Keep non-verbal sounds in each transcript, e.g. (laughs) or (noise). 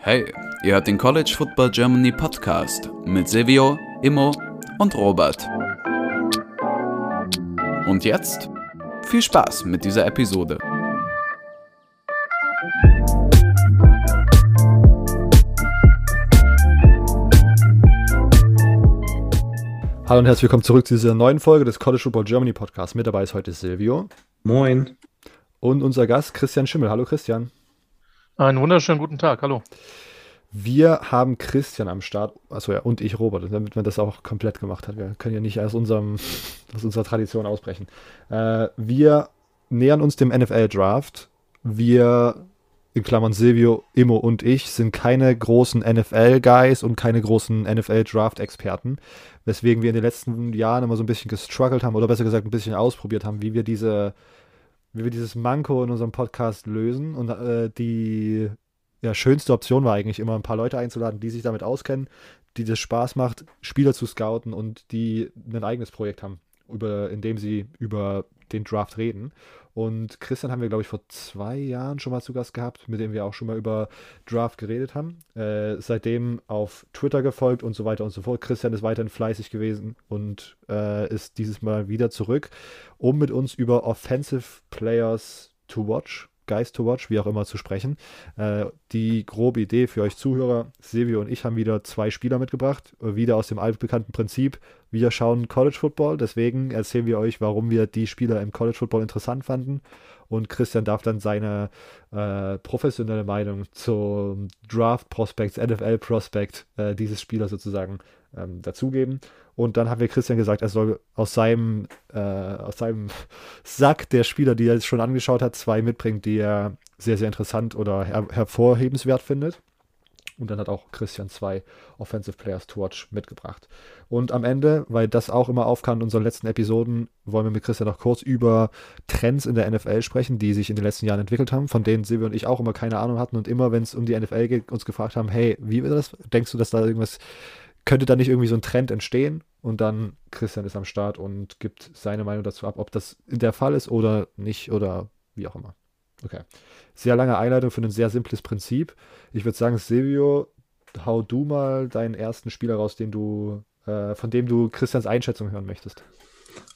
Hey, ihr hört den College Football Germany Podcast mit Silvio, Immo und Robert. Und jetzt viel Spaß mit dieser Episode. Hallo und herzlich willkommen zurück zu dieser neuen Folge des College Football Germany Podcast. Mit dabei ist heute Silvio. Moin. Und unser Gast Christian Schimmel. Hallo Christian. Einen wunderschönen guten Tag, hallo. Wir haben Christian am Start, also ja, und ich Robert, damit man das auch komplett gemacht hat. Wir können ja nicht aus, unserem, (laughs) aus unserer Tradition ausbrechen. Äh, wir nähern uns dem NFL-Draft. Wir, in Klammern Silvio, Immo und ich, sind keine großen NFL-Guys und keine großen NFL-Draft-Experten, weswegen wir in den letzten Jahren immer so ein bisschen gestruggelt haben oder besser gesagt ein bisschen ausprobiert haben, wie wir diese wie wir dieses Manko in unserem Podcast lösen. Und äh, die ja, schönste Option war eigentlich immer, ein paar Leute einzuladen, die sich damit auskennen, die das Spaß macht, Spieler zu scouten und die ein eigenes Projekt haben, über, in dem sie über den Draft reden. Und Christian haben wir, glaube ich, vor zwei Jahren schon mal zu Gast gehabt, mit dem wir auch schon mal über Draft geredet haben. Äh, seitdem auf Twitter gefolgt und so weiter und so fort. Christian ist weiterhin fleißig gewesen und äh, ist dieses Mal wieder zurück, um mit uns über Offensive Players to Watch Guys to Watch, wie auch immer, zu sprechen. Äh, die grobe Idee für euch Zuhörer, Silvio und ich haben wieder zwei Spieler mitgebracht, äh, wieder aus dem altbekannten Prinzip. Wir schauen College Football, deswegen erzählen wir euch, warum wir die Spieler im College Football interessant fanden. Und Christian darf dann seine äh, professionelle Meinung zum Draft Prospects, NFL Prospect äh, dieses Spielers sozusagen ähm, dazugeben. Und dann haben wir Christian gesagt, er soll aus seinem, äh, aus seinem (laughs) Sack der Spieler, die er jetzt schon angeschaut hat, zwei mitbringen, die er sehr, sehr interessant oder her hervorhebenswert findet. Und dann hat auch Christian zwei Offensive Players to Watch mitgebracht. Und am Ende, weil das auch immer aufkam in unseren letzten Episoden, wollen wir mit Christian noch kurz über Trends in der NFL sprechen, die sich in den letzten Jahren entwickelt haben, von denen Silvio und ich auch immer keine Ahnung hatten und immer, wenn es um die NFL geht, uns gefragt haben, hey, wie wird das? Denkst du, dass da irgendwas könnte da nicht irgendwie so ein Trend entstehen? Und dann Christian ist am Start und gibt seine Meinung dazu ab, ob das der Fall ist oder nicht oder wie auch immer. Okay. Sehr lange Einleitung für ein sehr simples Prinzip. Ich würde sagen, Silvio, hau du mal deinen ersten Spieler raus, den du, äh, von dem du Christians Einschätzung hören möchtest.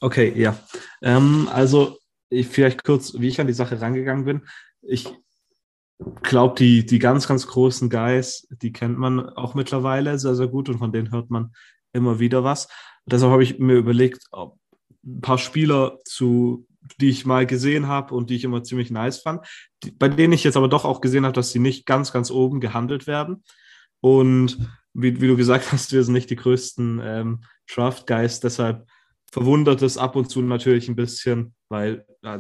Okay, ja. Ähm, also ich, vielleicht kurz, wie ich an die Sache rangegangen bin. Ich glaube, die, die ganz, ganz großen Guys, die kennt man auch mittlerweile sehr, sehr gut und von denen hört man immer wieder was. deshalb habe ich mir überlegt, ein paar Spieler zu, die ich mal gesehen habe und die ich immer ziemlich nice fand, die, bei denen ich jetzt aber doch auch gesehen habe, dass sie nicht ganz, ganz oben gehandelt werden. Und wie, wie du gesagt hast, wir sind nicht die größten ähm, Draft-Guys, deshalb verwundert es ab und zu natürlich ein bisschen, weil äh,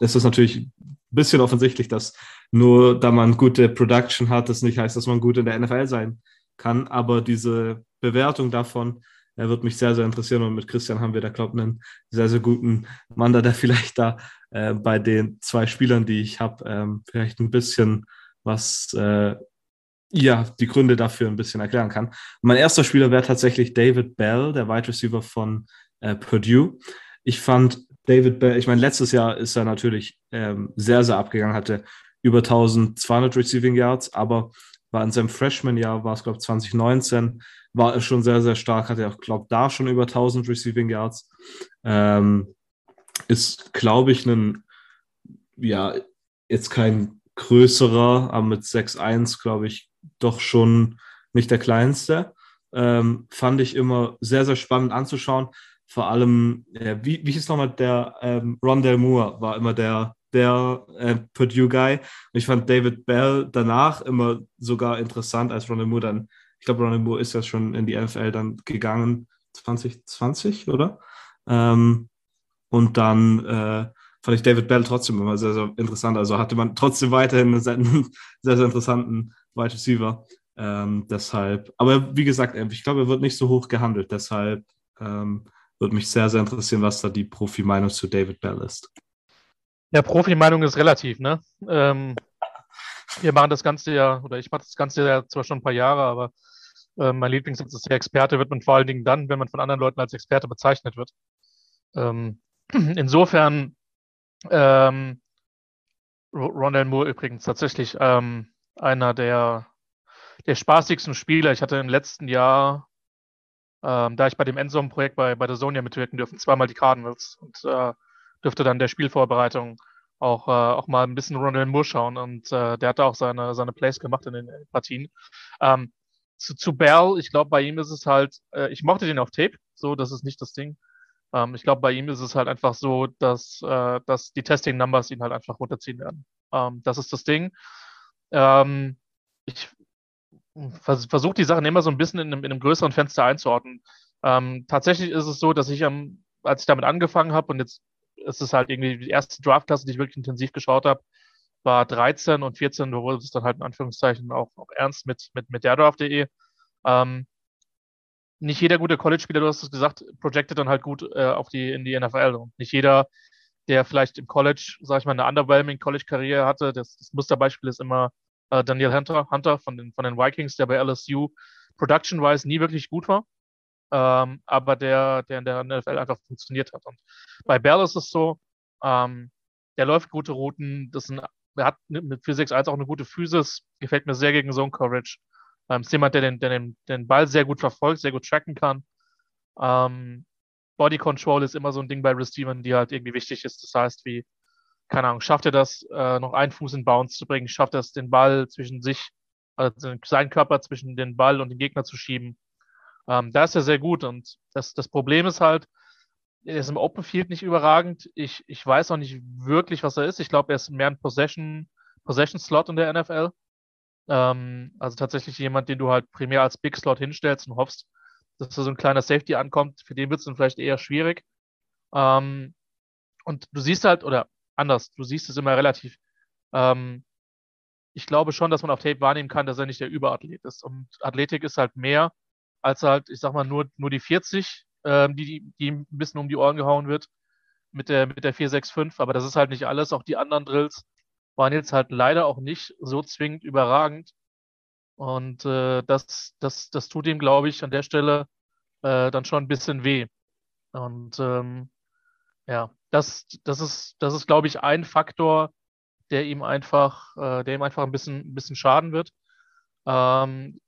es ist natürlich ein bisschen offensichtlich, dass nur da man gute Production hat, das nicht heißt, dass man gut in der NFL sein kann. Aber diese Bewertung davon er wird mich sehr, sehr interessieren. Und mit Christian haben wir da, glaube ich, einen sehr, sehr guten Mann, da der vielleicht da äh, bei den zwei Spielern, die ich habe, ähm, vielleicht ein bisschen was, äh, ja, die Gründe dafür ein bisschen erklären kann. Mein erster Spieler wäre tatsächlich David Bell, der Wide Receiver von äh, Purdue. Ich fand David Bell, ich meine, letztes Jahr ist er natürlich ähm, sehr, sehr abgegangen, hatte über 1200 Receiving Yards, aber war in seinem Freshman-Jahr, war es, glaube ich, 2019, war er schon sehr, sehr stark, hatte auch, glaube da schon über 1000 Receiving Yards. Ähm, ist, glaube ich, ein, ja, jetzt kein größerer, aber mit 6'1, glaube ich, doch schon nicht der kleinste. Ähm, fand ich immer sehr, sehr spannend anzuschauen. Vor allem, äh, wie, wie hieß nochmal der ähm, Rondell Moore, war immer der, der äh, Purdue Guy. Und ich fand David Bell danach immer sogar interessant, als Rondell Moore dann ich glaube, Ronald Moore ist ja schon in die NFL dann gegangen, 2020, oder? Ähm, und dann äh, fand ich David Bell trotzdem immer sehr, sehr interessant. Also hatte man trotzdem weiterhin einen sehr, (laughs) sehr interessanten Wide Receiver. Ähm, deshalb, aber wie gesagt, ich glaube, er wird nicht so hoch gehandelt. Deshalb ähm, würde mich sehr, sehr interessieren, was da die Profi-Meinung zu David Bell ist. Ja, Profi-Meinung ist relativ, ne? Ähm, wir machen das Ganze ja, oder ich mache das Ganze ja zwar schon ein paar Jahre, aber äh, mein Lieblingssatz ist, der Experte wird man vor allen Dingen dann, wenn man von anderen Leuten als Experte bezeichnet wird. Ähm, (clears throat) insofern ähm, Rondell Moore übrigens tatsächlich ähm, einer der, der spaßigsten Spieler. Ich hatte im letzten Jahr, ähm, da ich bei dem Endzone-Projekt bei, bei der Sonia mitwirken dürfen, zweimal die Cardinals und äh, dürfte dann der Spielvorbereitung auch, äh, auch mal ein bisschen Rondell Moore schauen und äh, der hat auch seine, seine Plays gemacht in den Partien. Ähm, zu, zu Bell, ich glaube, bei ihm ist es halt, äh, ich mochte den auf Tape, so, das ist nicht das Ding. Ähm, ich glaube, bei ihm ist es halt einfach so, dass, äh, dass die Testing Numbers ihn halt einfach runterziehen werden. Ähm, das ist das Ding. Ähm, ich vers versuche die Sachen immer so ein bisschen in einem, in einem größeren Fenster einzuordnen. Ähm, tatsächlich ist es so, dass ich am, als ich damit angefangen habe und jetzt ist es halt irgendwie die erste Draftklasse, die ich wirklich intensiv geschaut habe, war 13 und 14, wo wurde es dann halt in Anführungszeichen auch, auch ernst mit, mit, mit der Draft.de. Ähm, nicht jeder gute College-Spieler, du hast es gesagt, projectet dann halt gut äh, auf die, in die NFL. Und nicht jeder, der vielleicht im College, sag ich mal, eine underwhelming College-Karriere hatte, das, das, Musterbeispiel ist immer äh, Daniel Hunter, Hunter von, den, von den Vikings, der bei LSU production-wise nie wirklich gut war, ähm, aber der, der in der NFL einfach funktioniert hat. Und bei Bell ist es so, ähm, der läuft gute Routen, das ein, er hat mit 461 auch eine gute Physis, gefällt mir sehr gegen Zone Coverage. Ähm, ist jemand, der den, der den, Ball sehr gut verfolgt, sehr gut tracken kann. Ähm, Body Control ist immer so ein Ding bei Receivern, die halt irgendwie wichtig ist. Das heißt, wie, keine Ahnung, schafft er das, äh, noch einen Fuß in Bounce zu bringen? Schafft er es, den Ball zwischen sich, also seinen Körper zwischen den Ball und den Gegner zu schieben? Ähm, da ist er sehr gut. Und das, das Problem ist halt, er ist im Open Field nicht überragend. Ich, ich weiß auch nicht wirklich, was er ist. Ich glaube, er ist mehr ein Possession, Possession Slot in der NFL. Ähm, also tatsächlich jemand, den du halt primär als Big Slot hinstellst und hoffst, dass da so ein kleiner Safety ankommt. Für den wird es dann vielleicht eher schwierig. Ähm, und du siehst halt, oder anders, du siehst es immer relativ. Ähm, ich glaube schon, dass man auf Tape wahrnehmen kann, dass er nicht der Überathlet ist. Und Athletik ist halt mehr als halt, ich sag mal, nur, nur die 40, ähm, die, die ein bisschen um die Ohren gehauen wird mit der, mit der 465. Aber das ist halt nicht alles. Auch die anderen Drills waren jetzt halt leider auch nicht so zwingend überragend. Und äh, das, das, das tut ihm, glaube ich, an der Stelle äh, dann schon ein bisschen weh. Und ähm, ja, das, das ist, das ist, glaube ich, ein Faktor, der ihm einfach, äh, der ihm einfach ein bisschen, ein bisschen schaden wird. Ähm,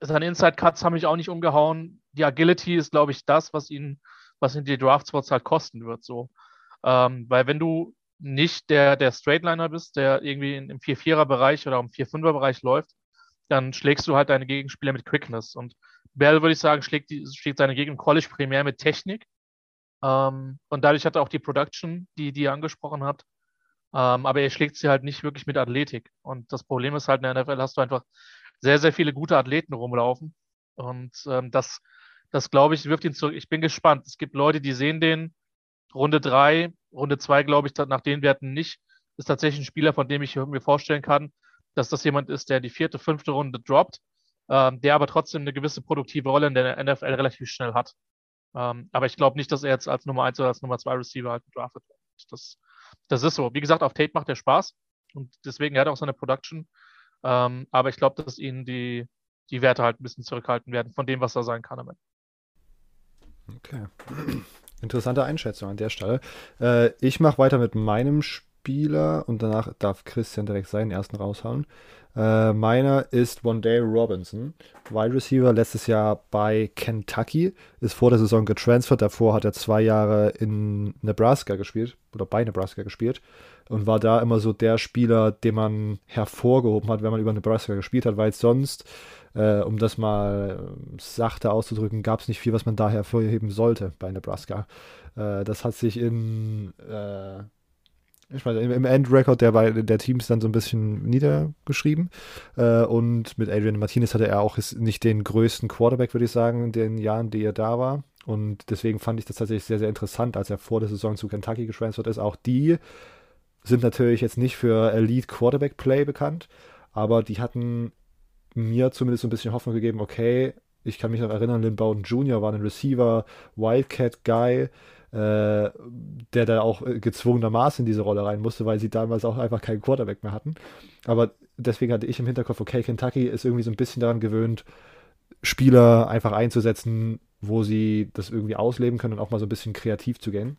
seine Inside Cuts haben mich auch nicht umgehauen. Die Agility ist, glaube ich, das, was ihn, was ihn die Draft Spots halt kosten wird. So. Ähm, weil wenn du nicht der, der Straightliner bist, der irgendwie im 4-4er-Bereich oder im 4-5er-Bereich läuft, dann schlägst du halt deine Gegenspieler mit Quickness. Und Bell, würde ich sagen, schlägt, die, schlägt seine Gegend im College primär mit Technik. Ähm, und dadurch hat er auch die Production, die, die er angesprochen hat. Ähm, aber er schlägt sie halt nicht wirklich mit Athletik. Und das Problem ist halt, in der NFL hast du einfach sehr, sehr viele gute Athleten rumlaufen. Und ähm, das, das glaube ich, wirft ihn zurück. Ich bin gespannt. Es gibt Leute, die sehen den Runde 3, Runde 2, glaube ich, nach den Werten nicht. Ist tatsächlich ein Spieler, von dem ich mir vorstellen kann, dass das jemand ist, der die vierte, fünfte Runde droppt, ähm, der aber trotzdem eine gewisse produktive Rolle in der NFL relativ schnell hat. Ähm, aber ich glaube nicht, dass er jetzt als Nummer 1 oder als Nummer 2 Receiver halt gedraftet wird. Das, das ist so. Wie gesagt, auf Tape macht er Spaß und deswegen hat er auch seine Production. Ähm, aber ich glaube, dass ihn die, die Werte halt ein bisschen zurückhalten werden von dem, was er sein kann. Damit. Okay. (clears throat) Interessante Einschätzung an der Stelle. Äh, ich mache weiter mit meinem Spieler und danach darf Christian direkt seinen ersten raushauen. Äh, meiner ist Wondale Robinson, Wide Receiver, letztes Jahr bei Kentucky, ist vor der Saison getransfert. Davor hat er zwei Jahre in Nebraska gespielt oder bei Nebraska gespielt und war da immer so der Spieler, den man hervorgehoben hat, wenn man über Nebraska gespielt hat, weil sonst äh, um das mal äh, sachte auszudrücken, gab es nicht viel, was man da hervorheben sollte bei Nebraska. Äh, das hat sich in, äh, ich meine, im Endrecord der, der Teams dann so ein bisschen niedergeschrieben. Äh, und mit Adrian Martinez hatte er auch nicht den größten Quarterback, würde ich sagen, in den Jahren, die er da war. Und deswegen fand ich das tatsächlich sehr, sehr interessant, als er vor der Saison zu Kentucky getransfert ist. Auch die sind natürlich jetzt nicht für Elite Quarterback Play bekannt, aber die hatten mir zumindest so ein bisschen Hoffnung gegeben, okay, ich kann mich noch erinnern, Lynn Bowden Jr. war ein Receiver, Wildcat-Guy, äh, der da auch äh, gezwungenermaßen in diese Rolle rein musste, weil sie damals auch einfach keinen Quarterback mehr hatten. Aber deswegen hatte ich im Hinterkopf, okay, Kentucky ist irgendwie so ein bisschen daran gewöhnt, Spieler einfach einzusetzen, wo sie das irgendwie ausleben können und auch mal so ein bisschen kreativ zu gehen.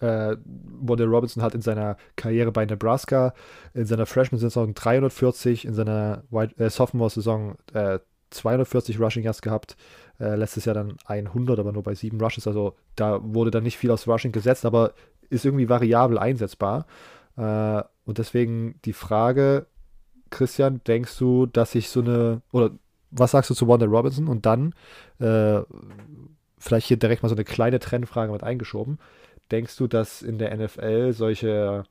äh, Wardell Robinson hat in seiner Karriere bei Nebraska in seiner Freshman-Saison 340, in seiner äh, Sophomore-Saison äh, 240 Rushing Yards gehabt. Äh, letztes Jahr dann 100, aber nur bei sieben Rushes. Also da wurde dann nicht viel aus Rushing gesetzt, aber ist irgendwie variabel einsetzbar. Äh, und deswegen die Frage, Christian, denkst du, dass ich so eine, oder was sagst du zu Wanda Robinson? Und dann äh, vielleicht hier direkt mal so eine kleine Trendfrage mit eingeschoben. Denkst du, dass in der NFL solche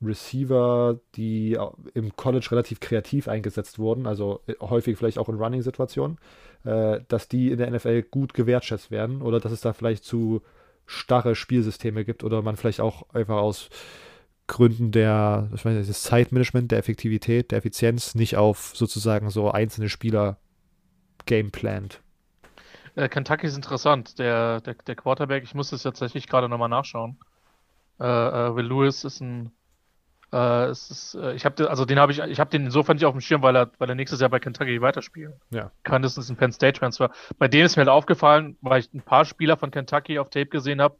Receiver, die im College relativ kreativ eingesetzt wurden, also äh, häufig vielleicht auch in Running-Situationen, äh, dass die in der NFL gut gewertschätzt werden oder dass es da vielleicht zu starre Spielsysteme gibt oder man vielleicht auch einfach aus Gründen der, ich meine, des Zeitmanagement, der Effektivität, der Effizienz nicht auf sozusagen so einzelne Spieler gameplant. Äh, Kentucky ist interessant. Der, der, der Quarterback, ich muss das tatsächlich gerade nochmal nachschauen. Äh, äh, Will Lewis ist ein äh, ist, äh, ich habe also den habe ich, ich habe den insofern nicht auf dem Schirm, weil er, weil er nächstes Jahr bei Kentucky weiterspielt. Ja. Kann das ist ein Penn State Transfer. Bei dem ist mir halt aufgefallen, weil ich ein paar Spieler von Kentucky auf Tape gesehen habe,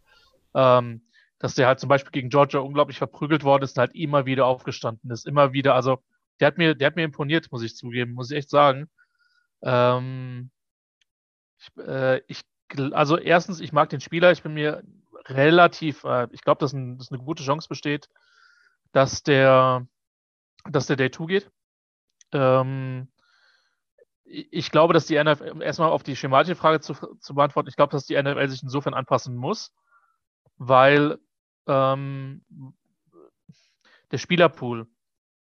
ähm, dass der halt zum Beispiel gegen Georgia unglaublich verprügelt worden ist und halt immer wieder aufgestanden ist, immer wieder. Also der hat mir, der hat mir imponiert, muss ich zugeben, muss ich echt sagen. Ähm, ich, äh, ich, also erstens, ich mag den Spieler, ich bin mir relativ, äh, ich glaube, dass, ein, dass eine gute Chance besteht, dass der, dass der Day 2 geht. Ähm, ich glaube, dass die NFL, erstmal auf die schematische Frage zu, zu beantworten, ich glaube, dass die NFL sich insofern anpassen muss, weil ähm, der Spielerpool,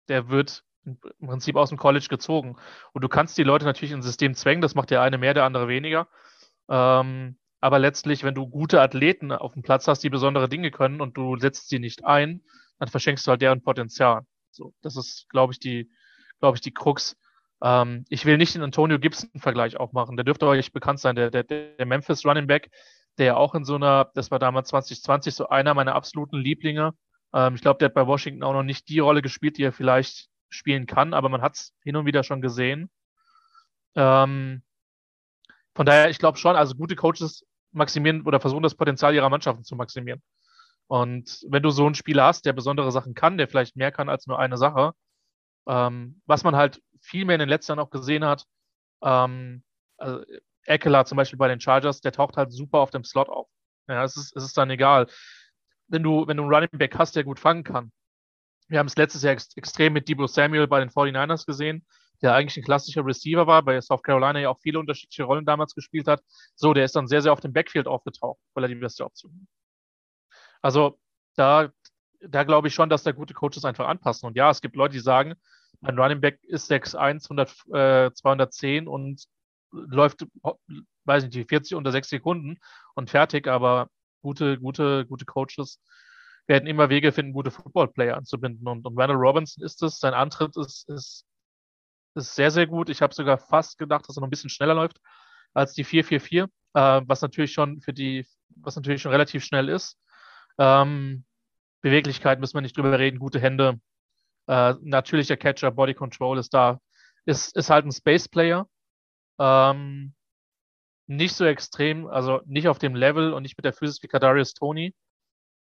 der wird im Prinzip aus dem College gezogen. Und du kannst die Leute natürlich ins System zwängen, das macht der eine mehr, der andere weniger. Ähm, aber letztlich, wenn du gute Athleten auf dem Platz hast, die besondere Dinge können und du setzt sie nicht ein, dann verschenkst du halt deren Potenzial. So, das ist, glaube ich, die, glaube ich, die Krux. Ähm, ich will nicht den Antonio Gibson-Vergleich auch machen. Der dürfte euch bekannt sein, der, der, der Memphis Running Back, der auch in so einer, das war damals 2020 so einer meiner absoluten Lieblinge. Ähm, ich glaube, der hat bei Washington auch noch nicht die Rolle gespielt, die er vielleicht spielen kann, aber man hat es hin und wieder schon gesehen. Ähm, von daher, ich glaube schon, also gute Coaches maximieren oder versuchen das Potenzial ihrer Mannschaften zu maximieren. Und wenn du so einen Spieler hast, der besondere Sachen kann, der vielleicht mehr kann als nur eine Sache, ähm, was man halt viel mehr in den letzten Jahren auch gesehen hat, ähm, also Eckler zum Beispiel bei den Chargers, der taucht halt super auf dem Slot auf. Ja, es ist, es ist dann egal. Wenn du, wenn du einen Running Back hast, der gut fangen kann. Wir haben es letztes Jahr ex extrem mit Debo Samuel bei den 49ers gesehen, der eigentlich ein klassischer Receiver war, bei South Carolina ja auch viele unterschiedliche Rollen damals gespielt hat. So, der ist dann sehr, sehr auf dem Backfield aufgetaucht, weil er die beste Option. Also da, da glaube ich schon, dass da gute Coaches einfach anpassen. Und ja, es gibt Leute, die sagen, ein Running Back ist 6'1, äh, 210 und läuft, weiß nicht, die 40 unter 6 Sekunden und fertig, aber gute, gute, gute Coaches werden immer Wege finden, gute Football-Player anzubinden. Und, und Randall Robinson ist es, sein Antritt ist, ist, ist sehr, sehr gut. Ich habe sogar fast gedacht, dass er noch ein bisschen schneller läuft als die 444, äh, was natürlich schon für die, was natürlich schon relativ schnell ist. Ähm, Beweglichkeit müssen wir nicht drüber reden, gute Hände. Äh, natürlicher Catcher, Body Control ist da. Ist, ist halt ein Space Player. Ähm, nicht so extrem, also nicht auf dem Level und nicht mit der Physis wie Kadarius Tony.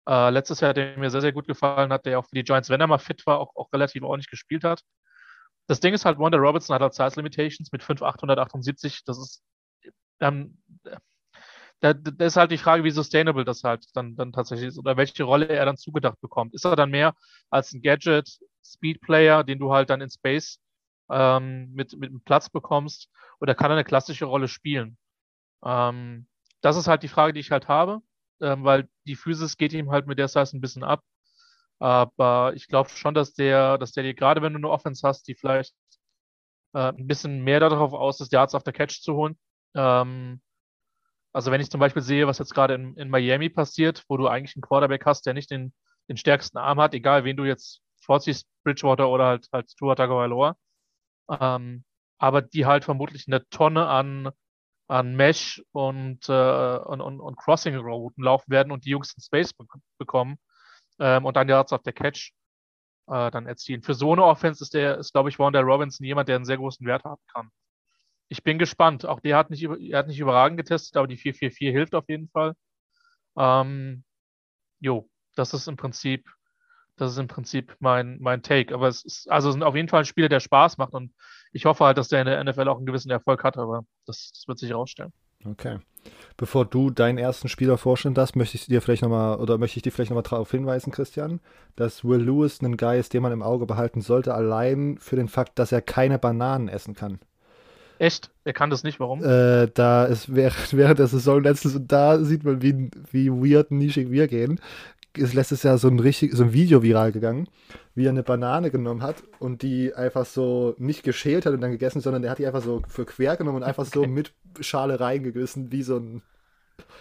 Äh, letztes Jahr, der mir sehr, sehr gut gefallen hat, der auch für die Giants, wenn er mal fit war, auch, auch relativ ordentlich gespielt hat. Das Ding ist halt, Wanda Robertson hat halt Size Limitations mit 5,878. Das ist, ähm, da, da ist halt die Frage, wie sustainable das halt dann, dann tatsächlich ist oder welche Rolle er dann zugedacht bekommt. Ist er dann mehr als ein Gadget, Speed Player, den du halt dann in Space ähm, mit, mit einem Platz bekommst, oder kann er eine klassische Rolle spielen? Ähm, das ist halt die Frage, die ich halt habe, ähm, weil die Physis geht ihm halt mit der Size ein bisschen ab. Aber ich glaube schon, dass der, dass der dir, gerade wenn du eine Offense hast, die vielleicht äh, ein bisschen mehr darauf aus ist, Yards auf der Catch zu holen, ähm, also wenn ich zum Beispiel sehe, was jetzt gerade in, in Miami passiert, wo du eigentlich einen Quarterback hast, der nicht den, den stärksten Arm hat, egal wen du jetzt vorziehst, Bridgewater oder halt, halt Tua Tagovailoa, ähm, aber die halt vermutlich eine Tonne an, an Mesh und, äh, und, und, und Crossing-Routen laufen werden und die Jungs in Space be bekommen ähm, und dann Yards auf der Catch äh, dann erzielen. Für so eine Offense ist der, ist, glaube ich, Wanda Robinson jemand, der einen sehr großen Wert haben kann ich bin gespannt. Auch der hat nicht, er hat nicht überragend getestet, aber die 444 hilft auf jeden Fall. Ähm, jo, Das ist im Prinzip, das ist im Prinzip mein, mein Take. Aber es ist also auf jeden Fall ein Spieler, der Spaß macht und ich hoffe halt, dass der in der NFL auch einen gewissen Erfolg hat, aber das, das wird sich herausstellen. Okay. Bevor du deinen ersten Spieler vorstellen darfst, möchte ich dir vielleicht nochmal oder möchte ich dir vielleicht nochmal darauf hinweisen, Christian, dass Will Lewis ein Guy ist, den man im Auge behalten sollte, allein für den Fakt, dass er keine Bananen essen kann. Echt? Er kann das nicht, warum? Äh, da ist während, (laughs) während der Saison letztens, und da sieht man, wie, wie weird nischig wir gehen, ist letztes Jahr so ein richtig, so ein Video viral gegangen, wie er eine Banane genommen hat und die einfach so nicht geschält hat und dann gegessen, sondern er hat die einfach so für quer genommen und einfach okay. so mit Schale reingegessen, wie so ein,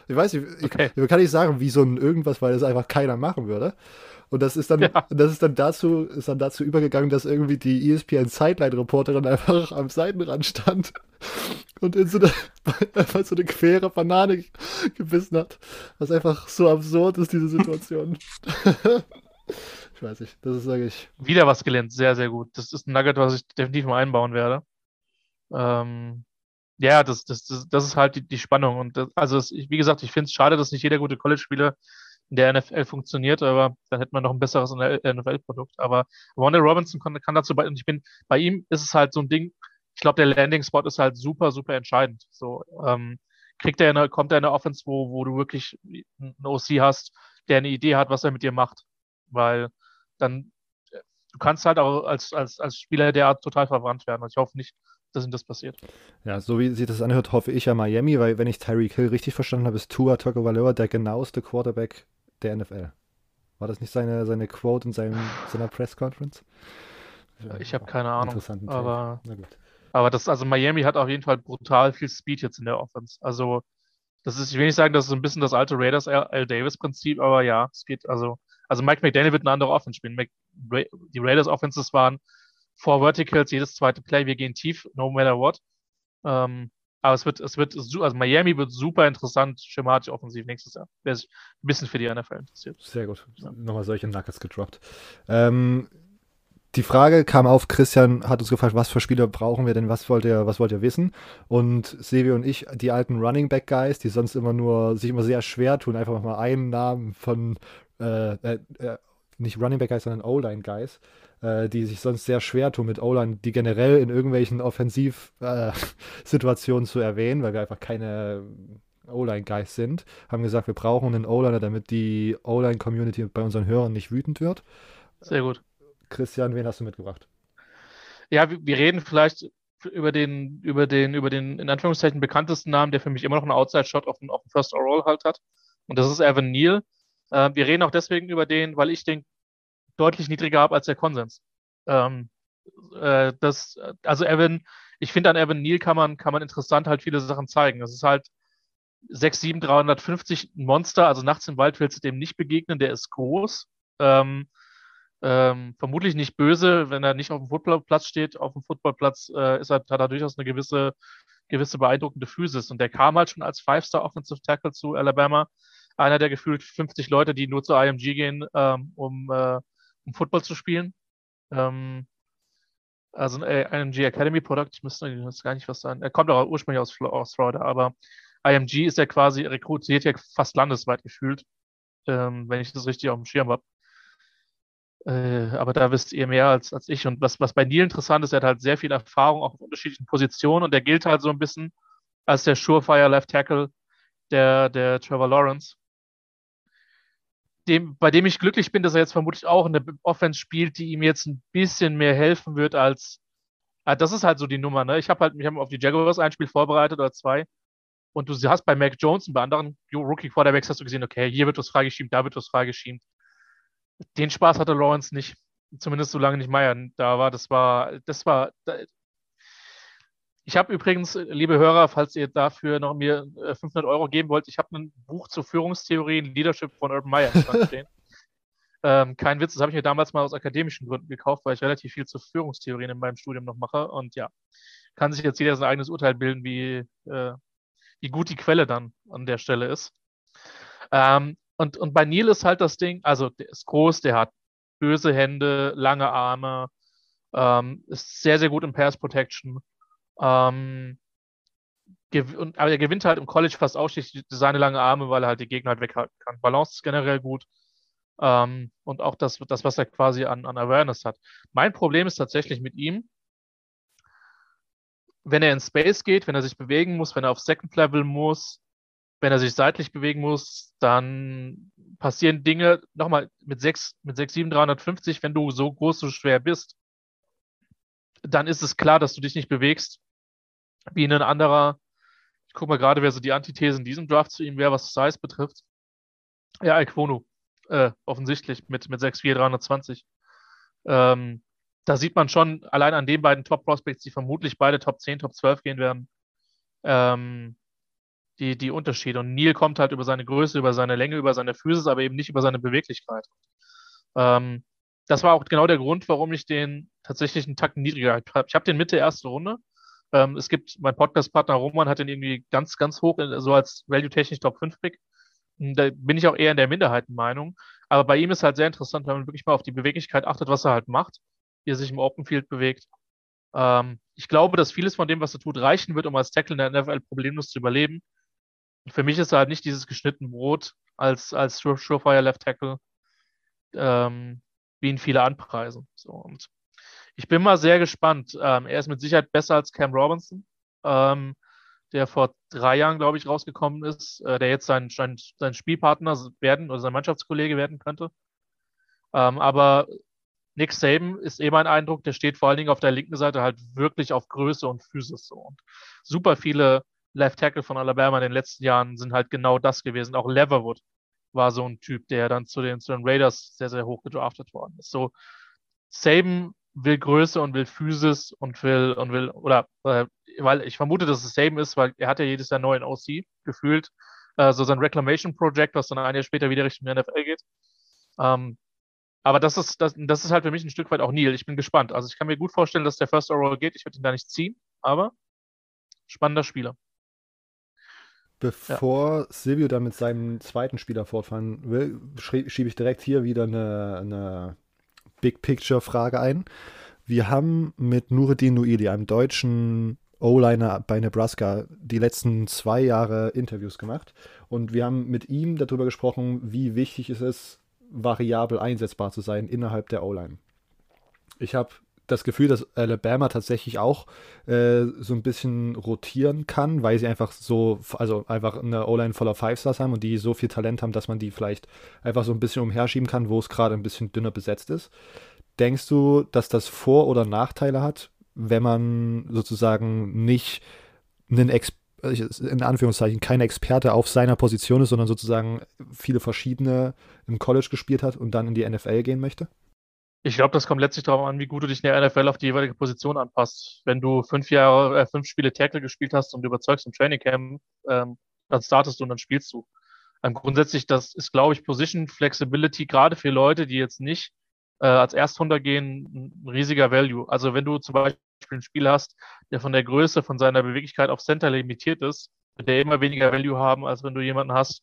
ich weiß nicht, okay. ich, kann nicht sagen, wie so ein irgendwas, weil das einfach keiner machen würde. Und das ist dann, ja. das ist dann dazu, ist dann dazu übergegangen, dass irgendwie die ESPN Sideline-Reporterin einfach (laughs) am Seitenrand stand und in so eine, (laughs) einfach so eine quere Banane gebissen hat. Was einfach so absurd ist, diese Situation. (laughs) ich weiß nicht, das ist eigentlich. Wieder was gelernt, sehr, sehr gut. Das ist ein Nugget, was ich definitiv mal einbauen werde. Ähm, ja, das, das, das, das, ist halt die, die Spannung. Und das, also, das, wie gesagt, ich finde es schade, dass nicht jeder gute College-Spieler in der NFL funktioniert, aber dann hätte man noch ein besseres NFL-Produkt. Aber Ronald Robinson kann, kann dazu bei, und ich bin, bei ihm ist es halt so ein Ding, ich glaube, der Landing-Spot ist halt super, super entscheidend. So, ähm, kriegt er eine, kommt er in eine Offense, wo, wo du wirklich einen OC hast, der eine Idee hat, was er mit dir macht. Weil dann, du kannst halt auch als, als, als Spieler der Art total verwandt werden. Und ich hoffe nicht, dass ihm das passiert. Ja, so wie sich das anhört, hoffe ich ja Miami, weil wenn ich Tyreek Hill richtig verstanden habe, ist Tua Tagovailoa der genaueste Quarterback der NFL. War das nicht seine, seine Quote in seinem, seiner Press Conference? Ich habe keine Ahnung. Aber, aber das, also Miami hat auf jeden Fall brutal viel Speed jetzt in der Offense. Also, das ist, ich will nicht sagen, das ist ein bisschen das alte Raiders L. Davis Prinzip, aber ja, es geht, also, also Mike McDaniel wird eine andere Offense spielen. die Raiders Offenses waren Four Verticals, jedes zweite Play, wir gehen tief, no matter what. Ähm, aber es wird, es wird, also Miami wird super interessant, schematisch offensiv nächstes Jahr. Wer sich ein bisschen für die NFL interessiert. Sehr gut. Ja. Nochmal solche Nuggets gedroppt. Ähm, die Frage kam auf, Christian hat uns gefragt, was für Spieler brauchen wir denn, was wollt ihr, was wollt ihr wissen? Und Sevi und ich, die alten Running Back Guys, die sonst immer nur, sich immer sehr schwer tun, einfach mal einen Namen von, äh, äh, äh nicht Running Back Guys, sondern O-Line Guys, äh, die sich sonst sehr schwer tun mit O-Line, die generell in irgendwelchen Offensivsituationen äh, (laughs) zu erwähnen, weil wir einfach keine O-Line-Guys sind, haben gesagt, wir brauchen einen O-Liner, damit die O-Line-Community bei unseren Hörern nicht wütend wird. Sehr gut. Christian, wen hast du mitgebracht? Ja, wir reden vielleicht über den, über den, über den in Anführungszeichen bekanntesten Namen, der für mich immer noch einen Outside-Shot auf den, auf den First Overall halt hat. Und das ist Evan Neal. Äh, wir reden auch deswegen über den, weil ich den deutlich niedriger habe als der Konsens. Ähm, äh, das, also Evan, ich finde an Evan Neal kann man, kann man interessant halt viele Sachen zeigen. Das ist halt 6, 7, 350 ein Monster, also nachts im Wald willst du dem nicht begegnen, der ist groß. Ähm, ähm, vermutlich nicht böse, wenn er nicht auf dem Footballplatz steht. Auf dem Footballplatz äh, ist er, hat er durchaus eine gewisse, gewisse beeindruckende Physis. Und der kam halt schon als Five-Star Offensive Tackle zu Alabama. Einer der gefühlt 50 Leute, die nur zur IMG gehen, ähm, um äh, um Football zu spielen. Ähm, also ein IMG Academy Product, ich müsste jetzt gar nicht was sagen. Er kommt auch ursprünglich aus, aus Florida, aber IMG ist ja quasi, rekrutiert ja fast landesweit gefühlt, ähm, wenn ich das richtig auf dem Schirm habe. Äh, aber da wisst ihr mehr als, als ich. Und was, was bei Neil interessant ist, er hat halt sehr viel Erfahrung auch auf unterschiedlichen Positionen und er gilt halt so ein bisschen als der Surefire Left Tackle der, der Trevor Lawrence dem, bei dem ich glücklich bin, dass er jetzt vermutlich auch eine Offense spielt, die ihm jetzt ein bisschen mehr helfen wird als. Ah, das ist halt so die Nummer, ne? Ich habe halt mich auf die Jaguars ein Spiel vorbereitet oder zwei. Und du hast bei Mac Jones und bei anderen Rookie Quarterbacks hast du gesehen, okay, hier wird was freigeschiebt, da wird was freigeschiebt. Den Spaß hatte Lawrence nicht. Zumindest solange nicht Meyer da war. Das war, das war, ich habe übrigens, liebe Hörer, falls ihr dafür noch mir 500 äh, Euro geben wollt, ich habe ein Buch zur Führungstheorie in Leadership von Urban Meyer (laughs) stehen. ähm, kein Witz, das habe ich mir damals mal aus akademischen Gründen gekauft, weil ich relativ viel zur Führungstheorien in meinem Studium noch mache. Und ja, kann sich jetzt jeder sein eigenes Urteil bilden, wie, äh, wie gut die Quelle dann an der Stelle ist. Ähm, und, und bei Neil ist halt das Ding, also der ist groß, der hat böse Hände, lange Arme, ähm, ist sehr, sehr gut im Pass Protection ähm, und, aber er gewinnt halt im College fast ausschließlich seine lange Arme, weil er halt die Gegner halt weghalten kann. Balance ist generell gut. Ähm, und auch das, das, was er quasi an, an Awareness hat. Mein Problem ist tatsächlich mit ihm, wenn er in Space geht, wenn er sich bewegen muss, wenn er auf Second Level muss, wenn er sich seitlich bewegen muss, dann passieren Dinge, nochmal mit 6, mit 6, 7, 350, wenn du so groß, so schwer bist, dann ist es klar, dass du dich nicht bewegst wie ein anderer. Ich gucke mal gerade, wer so die Antithese in diesem Draft zu ihm wäre, was Size betrifft. Ja, Alquonu, äh, offensichtlich mit, mit 6'4, 320. Ähm, da sieht man schon allein an den beiden Top-Prospects, die vermutlich beide Top 10, Top 12 gehen werden, ähm, die, die Unterschiede. Und Neil kommt halt über seine Größe, über seine Länge, über seine Physis, aber eben nicht über seine Beweglichkeit. Ähm, das war auch genau der Grund, warum ich den tatsächlich einen Takt niedriger habe. Ich habe den Mitte erste Runde. Ähm, es gibt, mein Podcast-Partner Roman hat den irgendwie ganz, ganz hoch, so als Value-technisch Top 5-Pick. Da bin ich auch eher in der Minderheitenmeinung. Aber bei ihm ist halt sehr interessant, wenn man wirklich mal auf die Beweglichkeit achtet, was er halt macht, wie er sich im Open Field bewegt. Ähm, ich glaube, dass vieles von dem, was er tut, reichen wird, um als Tackle in der NFL problemlos zu überleben. Und für mich ist er halt nicht dieses geschnittene Brot als, als Surefire Left Tackle, ähm, wie ihn viele anpreisen. So, und ich bin mal sehr gespannt. Ähm, er ist mit Sicherheit besser als Cam Robinson, ähm, der vor drei Jahren, glaube ich, rausgekommen ist, äh, der jetzt sein, sein, sein Spielpartner werden oder sein Mannschaftskollege werden könnte. Ähm, aber Nick Saban ist eh mein Eindruck, der steht vor allen Dingen auf der linken Seite halt wirklich auf Größe und Physis. Und super viele Left Tackle von Alabama in den letzten Jahren sind halt genau das gewesen. Auch Leverwood war so ein Typ, der dann zu den, zu den Raiders sehr, sehr hoch gedraftet worden ist. So, Saban will Größe und will Physis und will, und will, oder, äh, weil ich vermute, dass es Saban ist, weil er hat ja jedes Jahr neuen OC gefühlt. Äh, so sein Reclamation Project, was dann ein Jahr später wieder Richtung NFL geht. Ähm, aber das ist, das, das ist halt für mich ein Stück weit auch Neil. Ich bin gespannt. Also ich kann mir gut vorstellen, dass der First Overall geht. Ich würde ihn da nicht ziehen, aber spannender Spieler. Bevor ja. Silvio dann mit seinem zweiten Spieler fortfahren will, schiebe ich direkt hier wieder eine, eine Big Picture Frage ein. Wir haben mit Nureddin Nuili, einem deutschen O-Liner bei Nebraska, die letzten zwei Jahre Interviews gemacht. Und wir haben mit ihm darüber gesprochen, wie wichtig es ist, variabel einsetzbar zu sein innerhalb der O-Line. Ich habe das Gefühl, dass Alabama tatsächlich auch äh, so ein bisschen rotieren kann, weil sie einfach so, also einfach eine O-Line voller Five-Stars haben und die so viel Talent haben, dass man die vielleicht einfach so ein bisschen umherschieben kann, wo es gerade ein bisschen dünner besetzt ist. Denkst du, dass das Vor- oder Nachteile hat, wenn man sozusagen nicht einen Ex in Anführungszeichen kein Experte auf seiner Position ist, sondern sozusagen viele verschiedene im College gespielt hat und dann in die NFL gehen möchte? Ich glaube, das kommt letztlich darauf an, wie gut du dich in der NFL auf die jeweilige Position anpasst. Wenn du fünf Jahre, äh, fünf Spiele Tackle gespielt hast und überzeugst im Training Camp, ähm, dann startest du und dann spielst du. Ähm, grundsätzlich, das ist, glaube ich, Position Flexibility, gerade für Leute, die jetzt nicht äh, als Erstrunder gehen, ein riesiger Value. Also wenn du zum Beispiel einen Spieler hast, der von der Größe, von seiner Beweglichkeit auf Center limitiert ist, wird der immer weniger Value haben, als wenn du jemanden hast,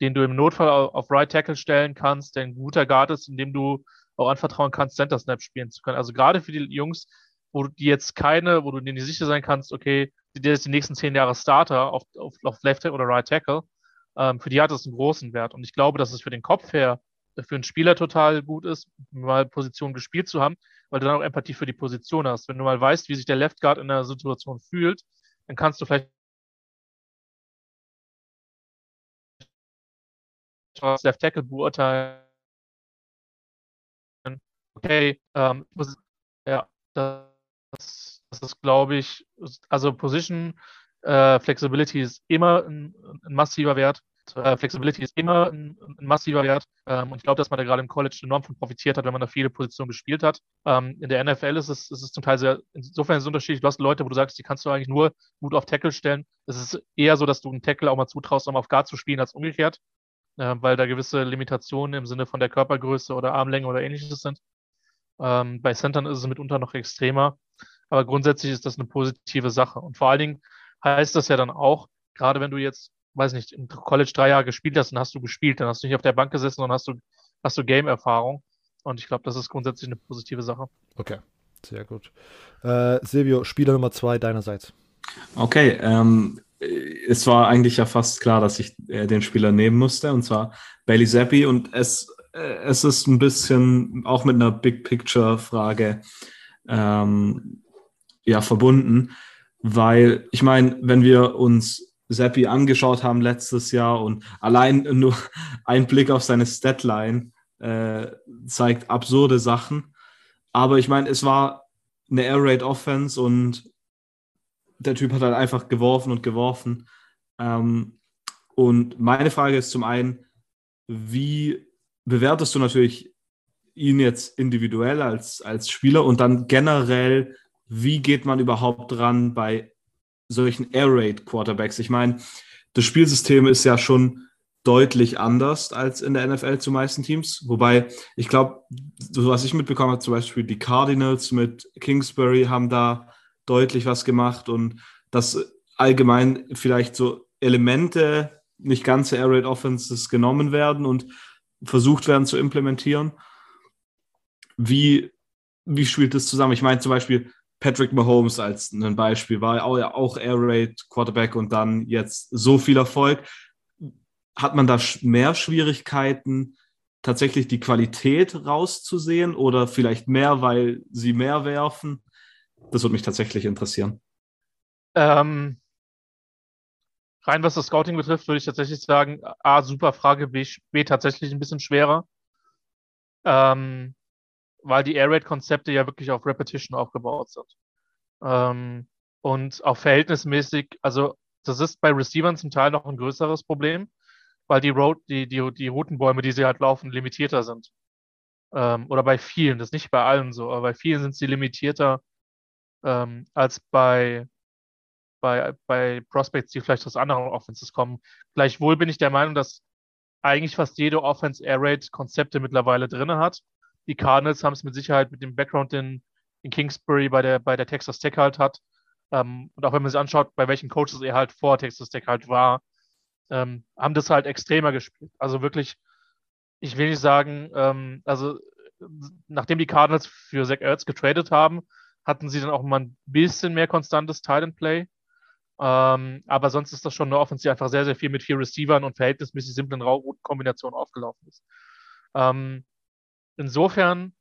den du im Notfall auf Right Tackle stellen kannst, der ein guter Guard ist, indem du auch anvertrauen kannst, Center Snap spielen zu können. Also gerade für die Jungs, wo du die jetzt keine, wo du dir nicht sicher sein kannst, okay, der ist die nächsten zehn Jahre Starter auf, auf, auf Left oder Right Tackle, ähm, für die hat das einen großen Wert. Und ich glaube, dass es für den Kopf her für einen Spieler total gut ist, mal Position gespielt zu haben, weil du dann auch Empathie für die Position hast. Wenn du mal weißt, wie sich der Left Guard in der Situation fühlt, dann kannst du vielleicht Left Tackle beurteilen okay, ähm, ja, das, das ist, glaube ich, also Position äh, Flexibility ist immer ein, ein massiver Wert. Äh, Flexibility ist immer ein, ein massiver Wert. Ähm, und ich glaube, dass man da gerade im College enorm von profitiert hat, wenn man da viele Positionen gespielt hat. Ähm, in der NFL ist es, ist es zum Teil sehr, insofern ist es unterschiedlich. Du hast Leute, wo du sagst, die kannst du eigentlich nur gut auf Tackle stellen. Es ist eher so, dass du einen Tackle auch mal zutraust, um auf Guard zu spielen, als umgekehrt, äh, weil da gewisse Limitationen im Sinne von der Körpergröße oder Armlänge oder ähnliches sind. Ähm, bei Centern ist es mitunter noch extremer. Aber grundsätzlich ist das eine positive Sache. Und vor allen Dingen heißt das ja dann auch, gerade wenn du jetzt, weiß nicht, im College drei Jahre gespielt hast, dann hast du gespielt, dann hast du nicht auf der Bank gesessen, sondern hast du, hast du Game-Erfahrung. Und ich glaube, das ist grundsätzlich eine positive Sache. Okay, sehr gut. Äh, Silvio, Spieler Nummer zwei deinerseits. Okay, ähm, es war eigentlich ja fast klar, dass ich äh, den Spieler nehmen musste, und zwar Bailey Zappi. Und es es ist ein bisschen auch mit einer Big Picture-Frage ähm, ja, verbunden, weil ich meine, wenn wir uns Seppi angeschaut haben letztes Jahr und allein nur (laughs) ein Blick auf seine Statline äh, zeigt absurde Sachen. Aber ich meine, es war eine Air Raid Offense und der Typ hat halt einfach geworfen und geworfen. Ähm, und meine Frage ist zum einen, wie bewertest du natürlich ihn jetzt individuell als, als Spieler und dann generell, wie geht man überhaupt dran bei solchen Air Raid Quarterbacks? Ich meine, das Spielsystem ist ja schon deutlich anders als in der NFL zu meisten Teams. Wobei, ich glaube, so was ich mitbekommen habe, zum Beispiel die Cardinals mit Kingsbury haben da deutlich was gemacht und dass allgemein vielleicht so Elemente, nicht ganze Air Raid Offenses genommen werden und versucht werden zu implementieren. Wie, wie spielt das zusammen? Ich meine zum Beispiel Patrick Mahomes als ein Beispiel, war auch, auch Air Raid Quarterback und dann jetzt so viel Erfolg. Hat man da mehr Schwierigkeiten, tatsächlich die Qualität rauszusehen oder vielleicht mehr, weil sie mehr werfen? Das würde mich tatsächlich interessieren. Ähm, rein was das Scouting betrifft, würde ich tatsächlich sagen, A, super Frage, B, B tatsächlich ein bisschen schwerer. Ähm, weil die Air Raid-Konzepte ja wirklich auf Repetition aufgebaut sind. Ähm, und auch verhältnismäßig, also das ist bei Receivern zum Teil noch ein größeres Problem, weil die, Road, die, die, die Routenbäume, die sie halt laufen, limitierter sind. Ähm, oder bei vielen, das ist nicht bei allen so, aber bei vielen sind sie limitierter ähm, als bei, bei, bei Prospects, die vielleicht aus anderen Offenses kommen. Gleichwohl bin ich der Meinung, dass eigentlich fast jede Offense Air Raid Konzepte mittlerweile drin hat. Die Cardinals haben es mit Sicherheit mit dem Background, den, den Kingsbury bei der, bei der Texas Tech halt hat. Ähm, und auch wenn man sich anschaut, bei welchen Coaches er halt vor Texas Tech halt war, ähm, haben das halt extremer gespielt. Also wirklich, ich will nicht sagen, ähm, also nachdem die Cardinals für Zach Ertz getradet haben, hatten sie dann auch mal ein bisschen mehr konstantes Tight Play. Ähm, aber sonst ist das schon eine Offense, die einfach sehr, sehr viel mit vier Receivern und verhältnismäßig simplen Kombinationen aufgelaufen ist. Ähm, insofern,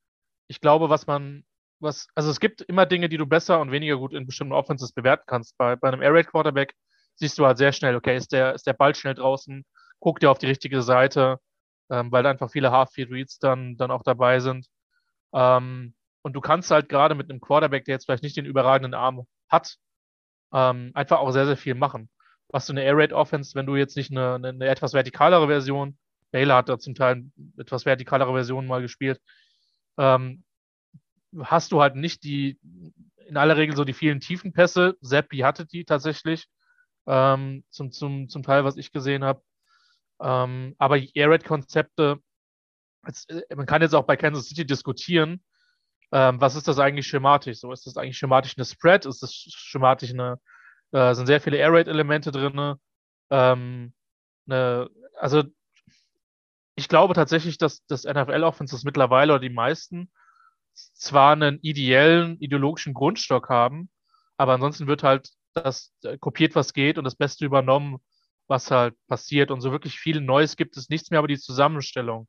ich glaube, was man, was, also es gibt immer Dinge, die du besser und weniger gut in bestimmten Offenses bewerten kannst. Bei, bei einem Air Raid Quarterback siehst du halt sehr schnell, okay, ist der, ist der Ball schnell draußen, guckt dir auf die richtige Seite, ähm, weil einfach viele Half-Field Reads dann, dann auch dabei sind. Ähm, und du kannst halt gerade mit einem Quarterback, der jetzt vielleicht nicht den überragenden Arm hat, ähm, einfach auch sehr, sehr viel machen. Was du eine Air Raid Offense, wenn du jetzt nicht eine, eine, eine etwas vertikalere Version, Baylor hat da zum Teil etwas vertikalere Version mal gespielt, ähm, hast du halt nicht die, in aller Regel so die vielen tiefen Pässe. Seppi hatte die tatsächlich, ähm, zum, zum, zum Teil, was ich gesehen habe. Ähm, aber Air Raid Konzepte, man kann jetzt auch bei Kansas City diskutieren, ähm, was ist das eigentlich schematisch? So, ist das eigentlich schematisch eine Spread? Ist das schematisch eine, äh, sind sehr viele Air Raid Elemente drin? Ähm, eine, also ich glaube tatsächlich, dass das NFL Offenses mittlerweile oder die meisten zwar einen ideellen ideologischen Grundstock haben, aber ansonsten wird halt das äh, kopiert, was geht und das Beste übernommen, was halt passiert. Und so wirklich viel Neues gibt es nichts mehr, aber die Zusammenstellung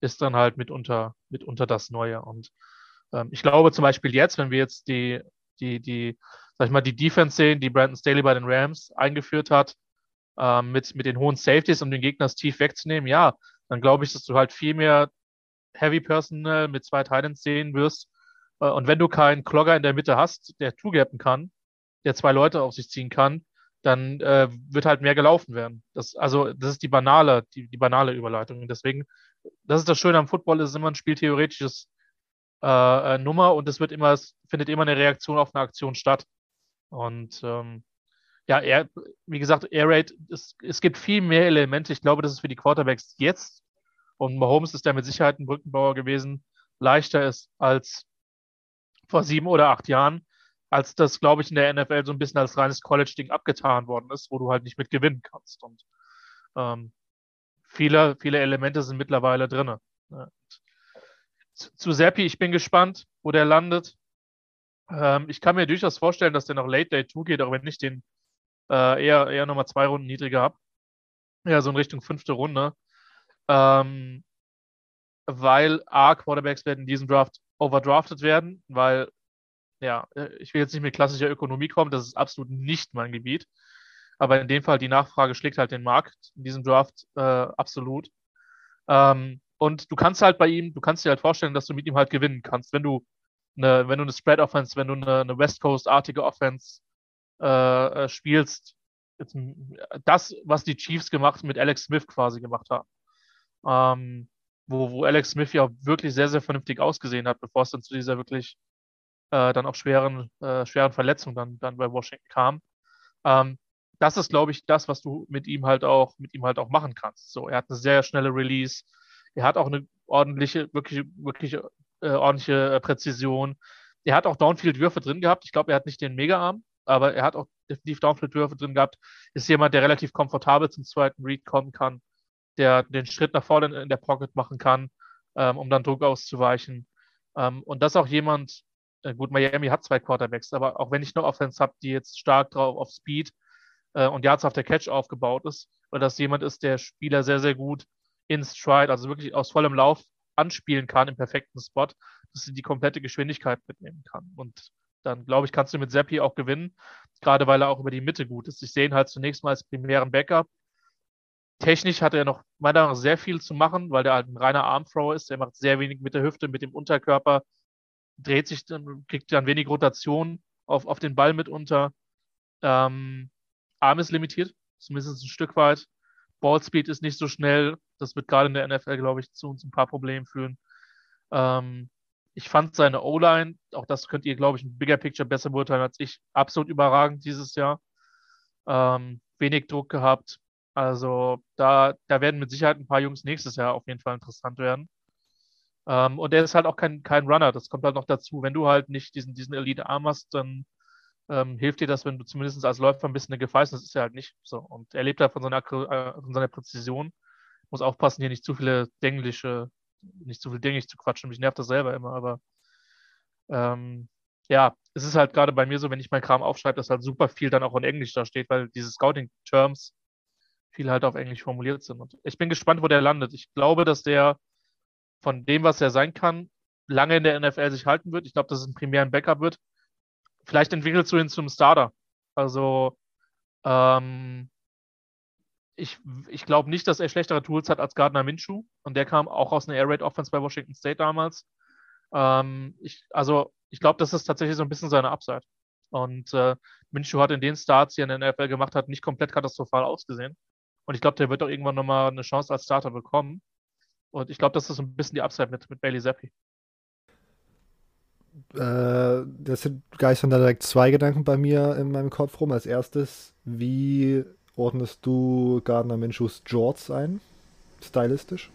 ist dann halt mitunter, mitunter das Neue. Und ähm, ich glaube zum Beispiel jetzt, wenn wir jetzt die, die, die, sag ich mal, die Defense sehen, die Brandon Staley bei den Rams eingeführt hat, ähm, mit, mit den hohen Safeties, um den Gegner tief wegzunehmen, ja, dann glaube ich, dass du halt viel mehr Heavy Personal mit zwei Titans sehen wirst. Äh, und wenn du keinen Clogger in der Mitte hast, der zugappen kann, der zwei Leute auf sich ziehen kann, dann äh, wird halt mehr gelaufen werden. Das, also, das ist die banale, die, die banale Überleitung. Deswegen, das ist das Schöne am Football, ist immer ein spieltheoretisches äh, äh, Nummer und es wird immer, es findet immer eine Reaktion auf eine Aktion statt. Und ähm, ja, er, wie gesagt, Air Raid, es, es gibt viel mehr Elemente. Ich glaube, dass es für die Quarterbacks jetzt, und Mahomes ist ja mit Sicherheit ein Brückenbauer gewesen, leichter ist als vor sieben oder acht Jahren, als das, glaube ich, in der NFL so ein bisschen als reines College-Ding abgetan worden ist, wo du halt nicht mit gewinnen kannst. Und ähm, viele, viele Elemente sind mittlerweile drin. Ja zu Seppi, ich bin gespannt, wo der landet. Ähm, ich kann mir durchaus vorstellen, dass der noch Late Day 2 geht, auch wenn ich den äh, eher, eher nochmal zwei Runden niedriger habe. Ja, so in Richtung fünfte Runde. Ähm, weil A, Quarterbacks werden in diesem Draft overdrafted werden, weil, ja, ich will jetzt nicht mit klassischer Ökonomie kommen, das ist absolut nicht mein Gebiet. Aber in dem Fall, die Nachfrage schlägt halt den Markt in diesem Draft äh, absolut. Ähm, und du kannst halt bei ihm, du kannst dir halt vorstellen, dass du mit ihm halt gewinnen kannst, wenn du eine, wenn du eine Spread Offense, wenn du eine, eine West Coast-artige Offense äh, äh spielst. Jetzt, das, was die Chiefs gemacht mit Alex Smith quasi gemacht haben. Ähm, wo, wo Alex Smith ja wirklich sehr, sehr vernünftig ausgesehen hat, bevor es dann zu dieser wirklich äh, dann auch schweren, äh, schweren Verletzung dann, dann bei Washington kam. Ähm, das ist, glaube ich, das, was du mit ihm halt auch, mit ihm halt auch machen kannst. So, er hat eine sehr schnelle Release. Er hat auch eine ordentliche, wirklich, wirklich äh, ordentliche äh, Präzision. Er hat auch Downfield-Würfe drin gehabt. Ich glaube, er hat nicht den Mega-Arm, aber er hat auch definitiv Downfield-Würfe drin gehabt. Ist jemand, der relativ komfortabel zum zweiten Read kommen kann, der den Schritt nach vorne in der Pocket machen kann, ähm, um dann Druck auszuweichen. Ähm, und das ist auch jemand, äh, gut, Miami hat zwei Quarterbacks, aber auch wenn ich eine Offense habe, die jetzt stark drauf auf Speed äh, und Yards auf der Catch aufgebaut ist, weil das jemand ist, der Spieler sehr, sehr gut in Stride, also wirklich aus vollem Lauf anspielen kann im perfekten Spot, dass sie die komplette Geschwindigkeit mitnehmen kann. Und dann, glaube ich, kannst du mit Seppi auch gewinnen, gerade weil er auch über die Mitte gut ist. Ich sehe ihn halt zunächst mal als primären Backup. Technisch hat er noch meiner Meinung nach sehr viel zu machen, weil der halt ein reiner Armthrower ist. Er macht sehr wenig mit der Hüfte, mit dem Unterkörper, dreht sich dann, kriegt dann wenig Rotation auf, auf den Ball mitunter. Ähm, Arm ist limitiert, zumindest ein Stück weit. Ballspeed ist nicht so schnell. Das wird gerade in der NFL, glaube ich, zu uns ein paar Problemen führen. Ähm, ich fand seine O-Line, auch das könnt ihr, glaube ich, ein Bigger Picture besser beurteilen als ich, absolut überragend dieses Jahr. Ähm, wenig Druck gehabt. Also da, da werden mit Sicherheit ein paar Jungs nächstes Jahr auf jeden Fall interessant werden. Ähm, und er ist halt auch kein, kein Runner, das kommt halt noch dazu. Wenn du halt nicht diesen, diesen Elite-Arm hast, dann ähm, hilft dir das, wenn du zumindest als Läufer ein bisschen eine Gefahr ist. Das ist ja halt nicht so. Und er lebt halt von seiner, äh, von seiner Präzision. Muss aufpassen, hier nicht zu viele Denglische, nicht zu viel Dinge zu quatschen. Mich nervt das selber immer, aber ähm, ja, es ist halt gerade bei mir so, wenn ich meinen Kram aufschreibe, dass halt super viel dann auch in Englisch da steht, weil diese Scouting-Terms viel halt auf Englisch formuliert sind. Und ich bin gespannt, wo der landet. Ich glaube, dass der von dem, was er sein kann, lange in der NFL sich halten wird. Ich glaube, dass es ein primären Backup wird vielleicht entwickelst du ihn zum Starter. Also ähm, ich, ich glaube nicht, dass er schlechtere Tools hat als Gardner Minshew. Und der kam auch aus einer Air Raid Offense bei Washington State damals. Ähm, ich, also ich glaube, das ist tatsächlich so ein bisschen seine Upside. Und äh, Minshew hat in den Starts, die er in der NFL gemacht hat, nicht komplett katastrophal ausgesehen. Und ich glaube, der wird auch irgendwann nochmal eine Chance als Starter bekommen. Und ich glaube, das ist so ein bisschen die Upside mit, mit Bailey Zappi äh, das sind geistern da direkt zwei Gedanken bei mir in meinem Kopf rum. Als erstes, wie ordnest du Gardner Minshew's Jorts ein? Stylistisch?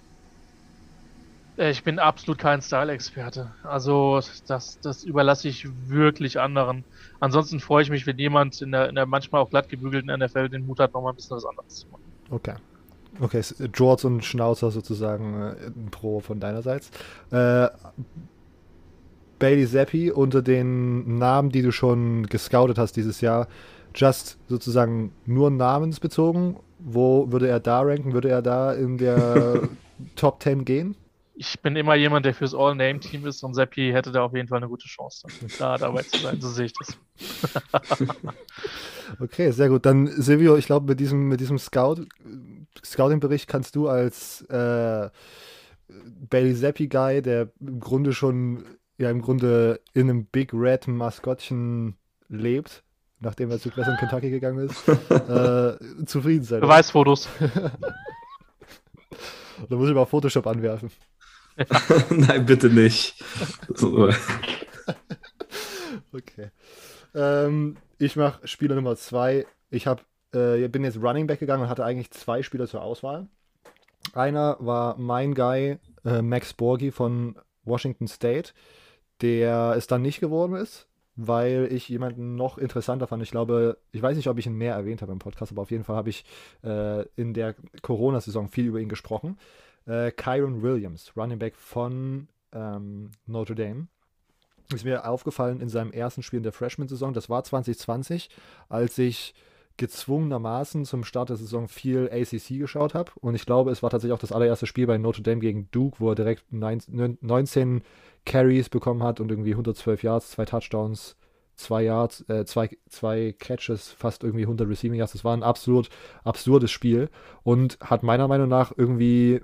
Äh, ich bin absolut kein Style-Experte. Also das, das überlasse ich wirklich anderen. Ansonsten freue ich mich, wenn jemand in der, in der manchmal auch glatt gebügelten NFL den Mut hat, nochmal ein bisschen was anderes zu machen. Okay. Okay, Jorts und Schnauzer sozusagen äh, ein Pro von deinerseits. Äh, Bailey Zappi unter den Namen, die du schon gescoutet hast dieses Jahr, just sozusagen nur namensbezogen? Wo würde er da ranken? Würde er da in der (laughs) Top 10 gehen? Ich bin immer jemand, der fürs All-Name-Team ist und Seppi hätte da auf jeden Fall eine gute Chance, da dabei zu sein. So sehe ich das. (laughs) okay, sehr gut. Dann, Silvio, ich glaube, mit diesem, mit diesem Scout, Scouting-Bericht kannst du als äh, Bailey Zappi-Guy, der im Grunde schon ja im Grunde in einem Big Red Maskottchen lebt, nachdem er zu Class in Kentucky gegangen ist, (laughs) äh, zufrieden sein. Beweisfotos. (laughs) da muss ich mal Photoshop anwerfen. Ja. (laughs) Nein, bitte nicht. okay. Ähm, ich mache Spieler Nummer zwei. Ich hab, äh, bin jetzt Running Back gegangen und hatte eigentlich zwei Spieler zur Auswahl. Einer war mein Guy, äh, Max Borgi von Washington State der es dann nicht geworden ist, weil ich jemanden noch interessanter fand. Ich glaube, ich weiß nicht, ob ich ihn mehr erwähnt habe im Podcast, aber auf jeden Fall habe ich äh, in der Corona-Saison viel über ihn gesprochen. Äh, Kyron Williams, Running Back von ähm, Notre Dame. Ist mir aufgefallen in seinem ersten Spiel in der Freshman-Saison, das war 2020, als ich gezwungenermaßen zum Start der Saison viel ACC geschaut habe. Und ich glaube, es war tatsächlich auch das allererste Spiel bei Notre Dame gegen Duke, wo er direkt 19 Carries bekommen hat und irgendwie 112 Yards, zwei Touchdowns, zwei Yards, äh, zwei, zwei Catches, fast irgendwie 100 Receiving Yards. Das war ein absolut absurdes Spiel und hat meiner Meinung nach irgendwie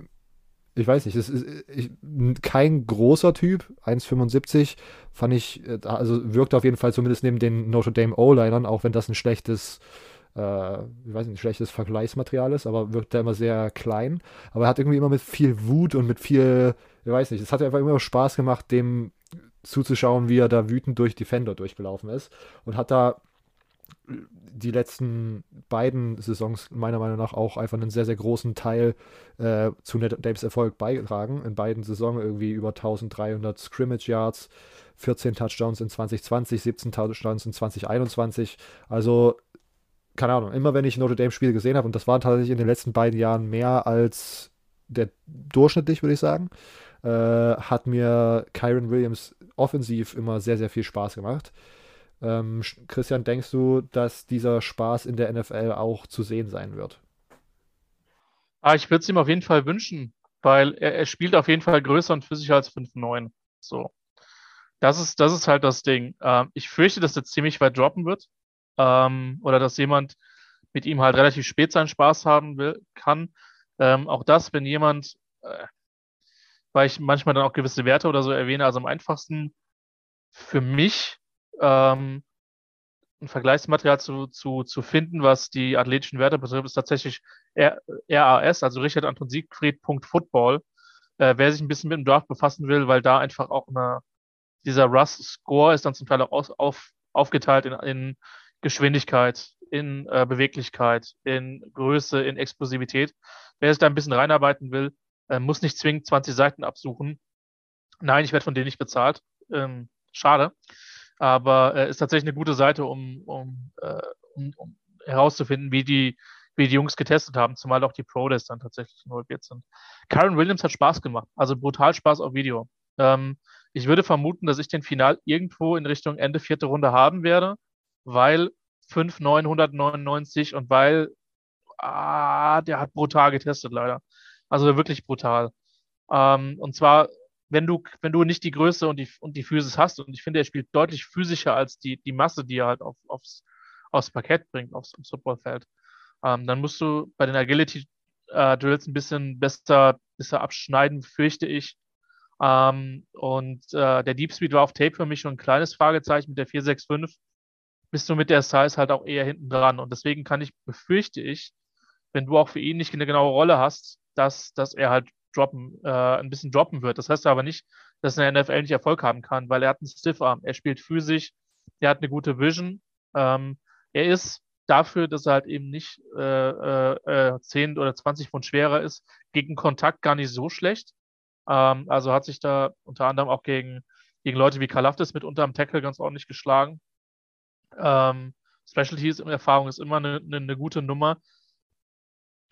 ich weiß nicht, es ist ich, kein großer Typ, 1,75 fand ich, äh, also wirkt auf jeden Fall zumindest neben den Notre Dame O-Linern, auch wenn das ein schlechtes äh, ich weiß nicht, schlechtes Vergleichsmaterial ist, aber wirkt da immer sehr klein. Aber er hat irgendwie immer mit viel Wut und mit viel, ich weiß nicht, es hat einfach immer Spaß gemacht, dem zuzuschauen, wie er da wütend durch Defender durchgelaufen ist und hat da die letzten beiden Saisons meiner Meinung nach auch einfach einen sehr, sehr großen Teil äh, zu Davis Erfolg beigetragen. In beiden Saisons irgendwie über 1300 Scrimmage Yards, 14 Touchdowns in 2020, 17 Touchdowns in 2021. Also keine Ahnung, immer wenn ich Notre Dame-Spiele gesehen habe, und das waren tatsächlich in den letzten beiden Jahren mehr als der durchschnittlich, würde ich sagen, äh, hat mir Kyron Williams offensiv immer sehr, sehr viel Spaß gemacht. Ähm, Christian, denkst du, dass dieser Spaß in der NFL auch zu sehen sein wird? Ah, ich würde es ihm auf jeden Fall wünschen, weil er, er, spielt auf jeden Fall größer und physischer als 5-9. So. Das ist, das ist halt das Ding. Ähm, ich fürchte, dass er ziemlich weit droppen wird ähm, oder dass jemand mit ihm halt relativ spät seinen Spaß haben will, kann. Ähm, auch das, wenn jemand, äh, weil ich manchmal dann auch gewisse Werte oder so erwähne, also am einfachsten für mich ähm, ein Vergleichsmaterial zu, zu, zu finden, was die athletischen Werte betrifft, ist tatsächlich RAS, also Richard Anton Siegfried.football. Äh, wer sich ein bisschen mit dem Draft befassen will, weil da einfach auch eine, dieser Russ-Score ist dann zum Teil auch aus, auf, aufgeteilt in, in Geschwindigkeit, in äh, Beweglichkeit, in Größe, in Explosivität. Wer sich da ein bisschen reinarbeiten will, äh, muss nicht zwingend 20 Seiten absuchen. Nein, ich werde von denen nicht bezahlt. Ähm, schade. Aber äh, ist tatsächlich eine gute Seite, um, um, äh, um, um, herauszufinden, wie die, wie die Jungs getestet haben, zumal auch die Pro-Days dann tatsächlich involviert sind. Karen Williams hat Spaß gemacht, also brutal Spaß auf Video. Ähm, ich würde vermuten, dass ich den Final irgendwo in Richtung Ende vierte Runde haben werde weil 5,999 und weil ah, der hat brutal getestet, leider. Also wirklich brutal. Ähm, und zwar, wenn du, wenn du nicht die Größe und die, und die Physis hast, und ich finde, er spielt deutlich physischer als die, die Masse, die er halt auf, aufs, aufs Parkett bringt, aufs, aufs Footballfeld, ähm, dann musst du bei den Agility äh, Drills ein bisschen besser, besser abschneiden, fürchte ich. Ähm, und äh, der Deep Speed war auf Tape für mich schon ein kleines Fragezeichen mit der 465 bist du mit der Size halt auch eher hinten dran. Und deswegen kann ich, befürchte ich, wenn du auch für ihn nicht eine genaue Rolle hast, dass, dass er halt droppen, äh, ein bisschen droppen wird. Das heißt aber nicht, dass er in der NFL nicht Erfolg haben kann, weil er hat einen Stiffarm, er spielt physisch, er hat eine gute Vision. Ähm, er ist dafür, dass er halt eben nicht äh, äh, 10 oder 20 Pfund schwerer ist, gegen Kontakt gar nicht so schlecht. Ähm, also hat sich da unter anderem auch gegen, gegen Leute wie Kalaftis mit unterm Tackle ganz ordentlich geschlagen. Ähm, Specialties Erfahrung ist immer eine, eine, eine, gute Nummer.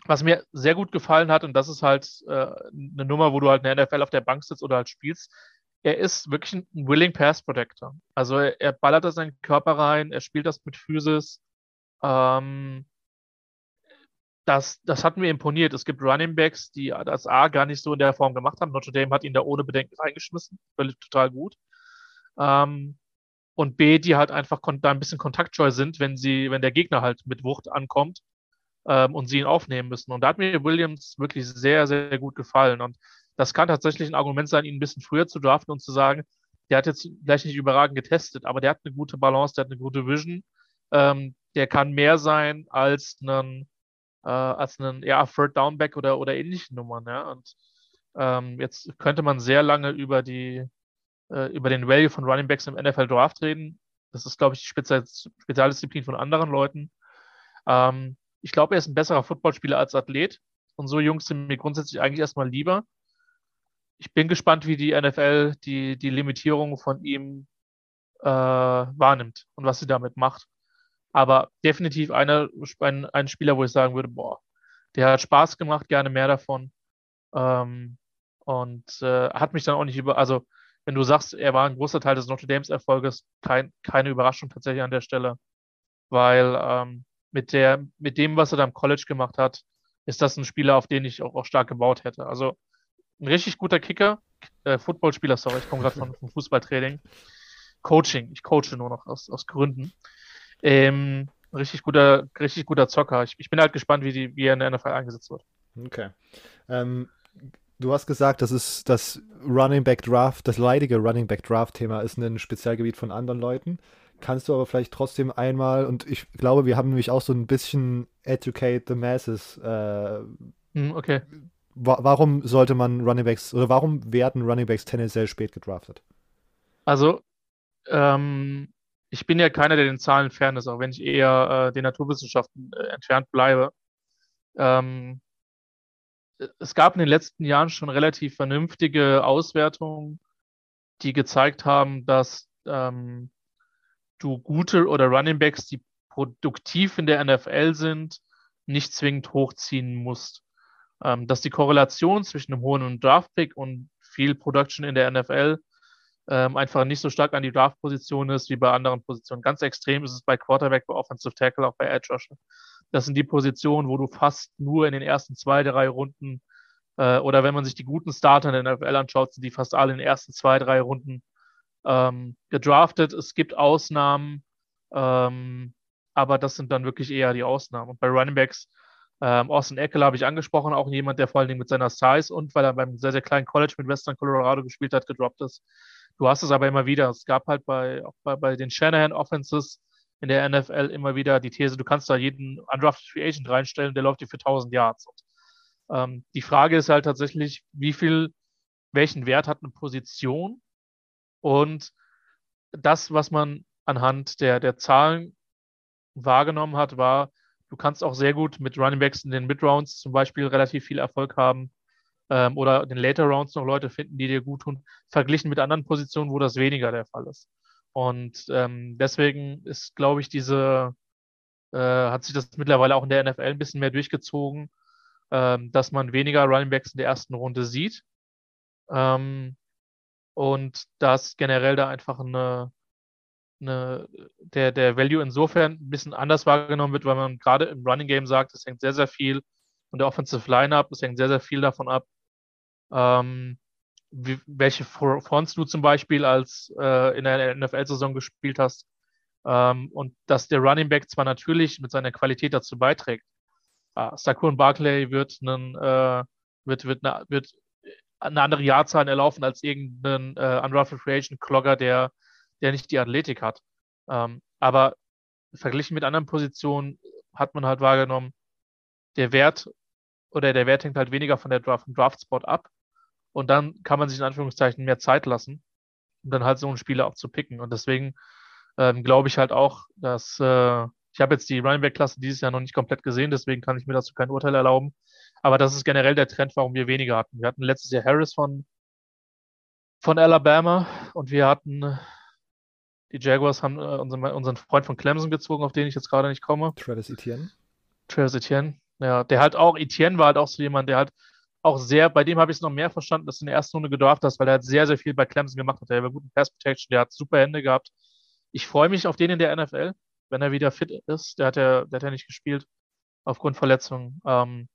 Was mir sehr gut gefallen hat, und das ist halt äh, eine Nummer, wo du halt in der NFL auf der Bank sitzt oder halt spielst, er ist wirklich ein Willing Pass Protector. Also er, er ballert da seinen Körper rein, er spielt das mit Physis. Ähm, das, das hat mir imponiert. Es gibt Running Backs, die das A gar nicht so in der Form gemacht haben. Notre Dame hat ihn da ohne Bedenken reingeschmissen. Völlig total gut. Ähm, und B, die halt einfach da ein bisschen kontaktscheu sind, wenn sie, wenn der Gegner halt mit Wucht ankommt ähm, und sie ihn aufnehmen müssen. Und da hat mir Williams wirklich sehr, sehr gut gefallen. Und das kann tatsächlich ein Argument sein, ihn ein bisschen früher zu draften und zu sagen, der hat jetzt vielleicht nicht überragend getestet, aber der hat eine gute Balance, der hat eine gute Vision. Ähm, der kann mehr sein als einen, äh, als einen ja, Third Downback oder, oder ähnliche Nummern. Ja? Und ähm, jetzt könnte man sehr lange über die, äh, über den Value von Running Backs im NFL Draft reden. Das ist, glaube ich, die Spezial Spezialdisziplin von anderen Leuten. Ähm, ich glaube, er ist ein besserer Footballspieler als Athlet. Und so Jungs sind mir grundsätzlich eigentlich erstmal lieber. Ich bin gespannt, wie die NFL die, die Limitierung von ihm äh, wahrnimmt und was sie damit macht. Aber definitiv einer, ein, ein Spieler, wo ich sagen würde, boah, der hat Spaß gemacht, gerne mehr davon. Ähm, und äh, hat mich dann auch nicht über, also wenn du sagst, er war ein großer Teil des Notre Dames Erfolges, kein, keine Überraschung tatsächlich an der Stelle, weil ähm, mit, der, mit dem, was er da im College gemacht hat, ist das ein Spieler, auf den ich auch, auch stark gebaut hätte. Also ein richtig guter Kicker, äh, Footballspieler, sorry, ich komme gerade von, vom Fußballtraining. Coaching, ich coache nur noch aus, aus Gründen. Ähm, richtig guter, richtig guter Zocker. Ich, ich bin halt gespannt, wie, die, wie er in der NFL eingesetzt wird. Okay. Ähm, du hast gesagt, das ist das Running Back Draft, das leidige Running Back Draft Thema ist ein Spezialgebiet von anderen Leuten. Kannst du aber vielleicht trotzdem einmal, und ich glaube, wir haben nämlich auch so ein bisschen Educate the Masses. Äh, hm, okay. Wa warum sollte man Running Backs oder warum werden Running Backs tendenziell spät gedraftet? Also, ähm, ich bin ja keiner, der den Zahlen fern ist, auch wenn ich eher äh, den Naturwissenschaften äh, entfernt bleibe. Ähm, es gab in den letzten Jahren schon relativ vernünftige Auswertungen, die gezeigt haben, dass ähm, du gute oder Running Backs, die produktiv in der NFL sind, nicht zwingend hochziehen musst. Ähm, dass die Korrelation zwischen einem hohen Draftpick und viel Production in der NFL ähm, einfach nicht so stark an die Draft-Position ist wie bei anderen Positionen. Ganz extrem ist es bei Quarterback, bei Offensive Tackle, auch bei Edge Rusher. Das sind die Positionen, wo du fast nur in den ersten zwei, drei Runden äh, oder wenn man sich die guten Starter in der NFL anschaut, sind die fast alle in den ersten zwei, drei Runden ähm, gedraftet. Es gibt Ausnahmen, ähm, aber das sind dann wirklich eher die Ausnahmen. Und bei Running Backs, ähm, Austin Eckler habe ich angesprochen, auch jemand, der vor allen Dingen mit seiner Size und weil er beim sehr, sehr kleinen College mit Western Colorado gespielt hat, gedroppt ist. Du hast es aber immer wieder. Es gab halt bei, auch bei, bei den Shanahan Offenses in der NFL immer wieder die These, du kannst da jeden Undrafted Free Agent reinstellen, der läuft dir für 1000 Yards. Und, ähm, die Frage ist halt tatsächlich, wie viel, welchen Wert hat eine Position und das, was man anhand der, der Zahlen wahrgenommen hat, war, du kannst auch sehr gut mit Running Backs in den Mid-Rounds zum Beispiel relativ viel Erfolg haben ähm, oder in den Later Rounds noch Leute finden, die dir gut tun, verglichen mit anderen Positionen, wo das weniger der Fall ist. Und ähm, deswegen ist, glaube ich, diese, äh, hat sich das mittlerweile auch in der NFL ein bisschen mehr durchgezogen, ähm, dass man weniger Running Backs in der ersten Runde sieht. Ähm, und dass generell da einfach eine, eine, der, der Value insofern ein bisschen anders wahrgenommen wird, weil man gerade im Running Game sagt, es hängt sehr, sehr viel von der Offensive Lineup, es hängt sehr, sehr viel davon ab, ähm, wie, welche Fronts du zum Beispiel als äh, in der NFL-Saison gespielt hast. Ähm, und dass der Running Back zwar natürlich mit seiner Qualität dazu beiträgt. Ah, Saquon Barkley wird, einen, äh, wird, wird, eine, wird eine andere Jahrzahl erlaufen als irgendein äh, Free Agent Clogger, der, der nicht die Athletik hat. Ähm, aber verglichen mit anderen Positionen hat man halt wahrgenommen, der Wert oder der Wert hängt halt weniger von der Draft, vom Draft-Spot ab. Und dann kann man sich in Anführungszeichen mehr Zeit lassen, um dann halt so einen Spieler auch zu picken. Und deswegen ähm, glaube ich halt auch, dass äh, ich habe jetzt die Running Back Klasse dieses Jahr noch nicht komplett gesehen, deswegen kann ich mir dazu kein Urteil erlauben. Aber das ist generell der Trend, warum wir weniger hatten. Wir hatten letztes Jahr Harris von, von Alabama und wir hatten die Jaguars haben äh, unseren, unseren Freund von Clemson gezogen, auf den ich jetzt gerade nicht komme. Travis Etienne. Travis Etienne, ja, der halt auch, Etienne war halt auch so jemand, der halt auch sehr, bei dem habe ich es noch mehr verstanden, dass du in der ersten Runde gedraft hast, weil er hat sehr, sehr viel bei Clemson gemacht hat. Der war guten Pass Protection, der hat super Hände gehabt. Ich freue mich auf den in der NFL, wenn er wieder fit ist. Der hat ja, der hat ja nicht gespielt aufgrund Verletzungen. Ähm,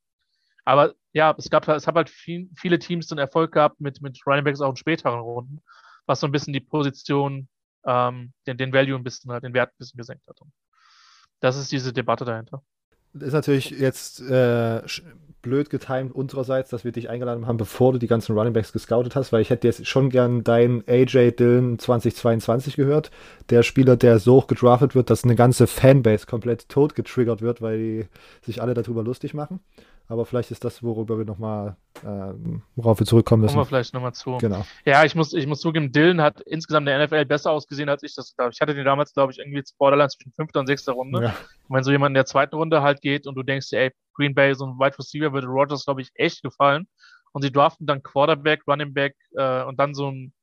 aber ja, es gab es haben halt viel, viele Teams den Erfolg gehabt mit, mit Running Backs auch in späteren Runden, was so ein bisschen die Position, ähm, den, den Value ein bisschen, den Wert ein bisschen gesenkt hat. Und das ist diese Debatte dahinter ist natürlich jetzt äh, blöd getimt unsererseits, dass wir dich eingeladen haben, bevor du die ganzen Runningbacks gescoutet hast, weil ich hätte jetzt schon gern dein AJ Dillon 2022 gehört. Der Spieler, der so hoch gedraftet wird, dass eine ganze Fanbase komplett tot getriggert wird, weil die sich alle darüber lustig machen. Aber vielleicht ist das, worüber wir nochmal, äh, worauf wir zurückkommen müssen. Kommen wir vielleicht nochmal zu. Genau. Ja, ich muss, ich muss zugeben, Dylan hat insgesamt der NFL besser ausgesehen, als ich das glaube. Ich hatte den damals, glaube ich, irgendwie Borderline zwischen fünfter und sechster Runde. Ja. Und wenn so jemand in der zweiten Runde halt geht und du denkst ey, Green Bay, so ein Wide Receiver würde Rogers, glaube ich, echt gefallen. Und sie draften dann Quarterback, Running Back äh, und dann so ein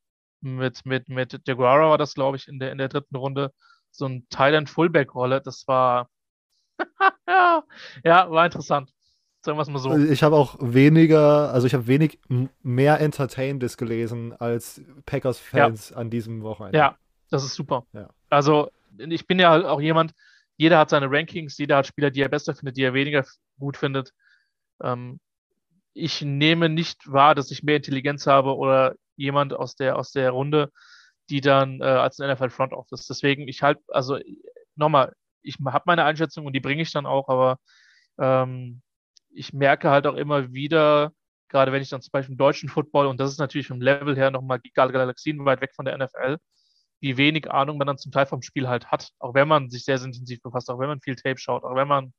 mit, mit, mit DeGuara war das, glaube ich, in der, in der dritten Runde, so ein Thailand Fullback-Rolle. Das war, ja, (laughs) ja, war interessant. Sagen wir es mal so. Ich habe auch weniger, also ich habe wenig mehr Entertainendes gelesen als Packers-Fans ja. an diesem Wochenende. Ja, das ist super. Ja. Also ich bin ja auch jemand, jeder hat seine Rankings, jeder hat Spieler, die er besser findet, die er weniger gut findet. Ähm, ich nehme nicht wahr, dass ich mehr Intelligenz habe oder jemand aus der, aus der Runde, die dann äh, als ein NFL Front Office. Deswegen, ich halt, also nochmal, ich habe meine Einschätzung und die bringe ich dann auch, aber ähm, ich merke halt auch immer wieder, gerade wenn ich dann zum Beispiel im deutschen Football, und das ist natürlich vom Level her nochmal Galaxien weit weg von der NFL, wie wenig Ahnung man dann zum Teil vom Spiel halt hat, auch wenn man sich sehr, sehr intensiv befasst, auch wenn man viel Tape schaut, auch wenn man,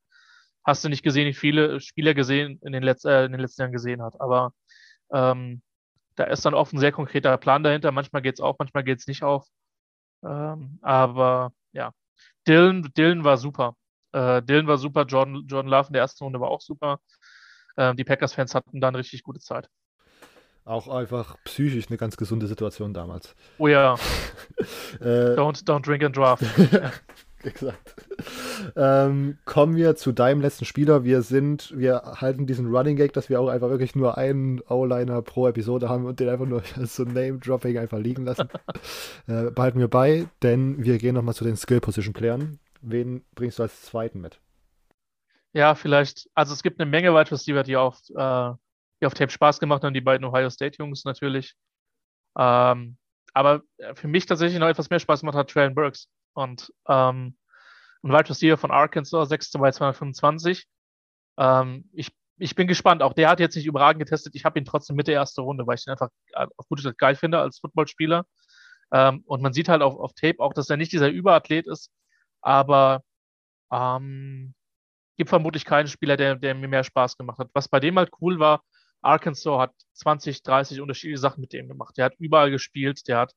hast du nicht gesehen, wie viele Spieler gesehen in den, Letz-, äh, in den letzten Jahren gesehen hat, aber ähm, da ist dann oft ein sehr konkreter Plan dahinter. Manchmal geht es auf, manchmal geht es nicht auf. Ähm, aber ja, Dylan, Dylan war super. Äh, Dylan war super, Jordan, Jordan Love in der ersten Runde war auch super. Äh, die Packers-Fans hatten dann richtig gute Zeit. Auch einfach psychisch eine ganz gesunde Situation damals. Oh ja. (laughs) äh, don't, don't drink and draft. (laughs) Exakt. Ähm, kommen wir zu deinem letzten Spieler. Wir sind, wir halten diesen Running Gag, dass wir auch einfach wirklich nur einen O-Liner pro Episode haben und den einfach nur (laughs) so Name-Dropping einfach liegen lassen. äh, behalten wir bei, denn wir gehen nochmal zu den Skill-Position-Playern. Wen bringst du als zweiten mit? Ja, vielleicht, also es gibt eine Menge Wide Receiver, die auf, äh, die auf Tape Spaß gemacht haben, die beiden Ohio State-Jungs natürlich. Ähm, aber für mich tatsächlich noch etwas mehr Spaß gemacht hat Traylon Burks. Und ähm, ein Wide Receiver von Arkansas, 6 bei 225. Ähm, ich, ich bin gespannt. Auch der hat jetzt nicht überragend getestet. Ich habe ihn trotzdem mit der ersten Runde, weil ich ihn einfach äh, auf gute Zeit geil finde als Footballspieler. Ähm, und man sieht halt auf, auf Tape auch, dass er nicht dieser Überathlet ist, aber ähm, gibt vermutlich keinen Spieler, der, der mir mehr Spaß gemacht hat. Was bei dem halt cool war, Arkansas hat 20, 30 unterschiedliche Sachen mit dem gemacht. Der hat überall gespielt, der hat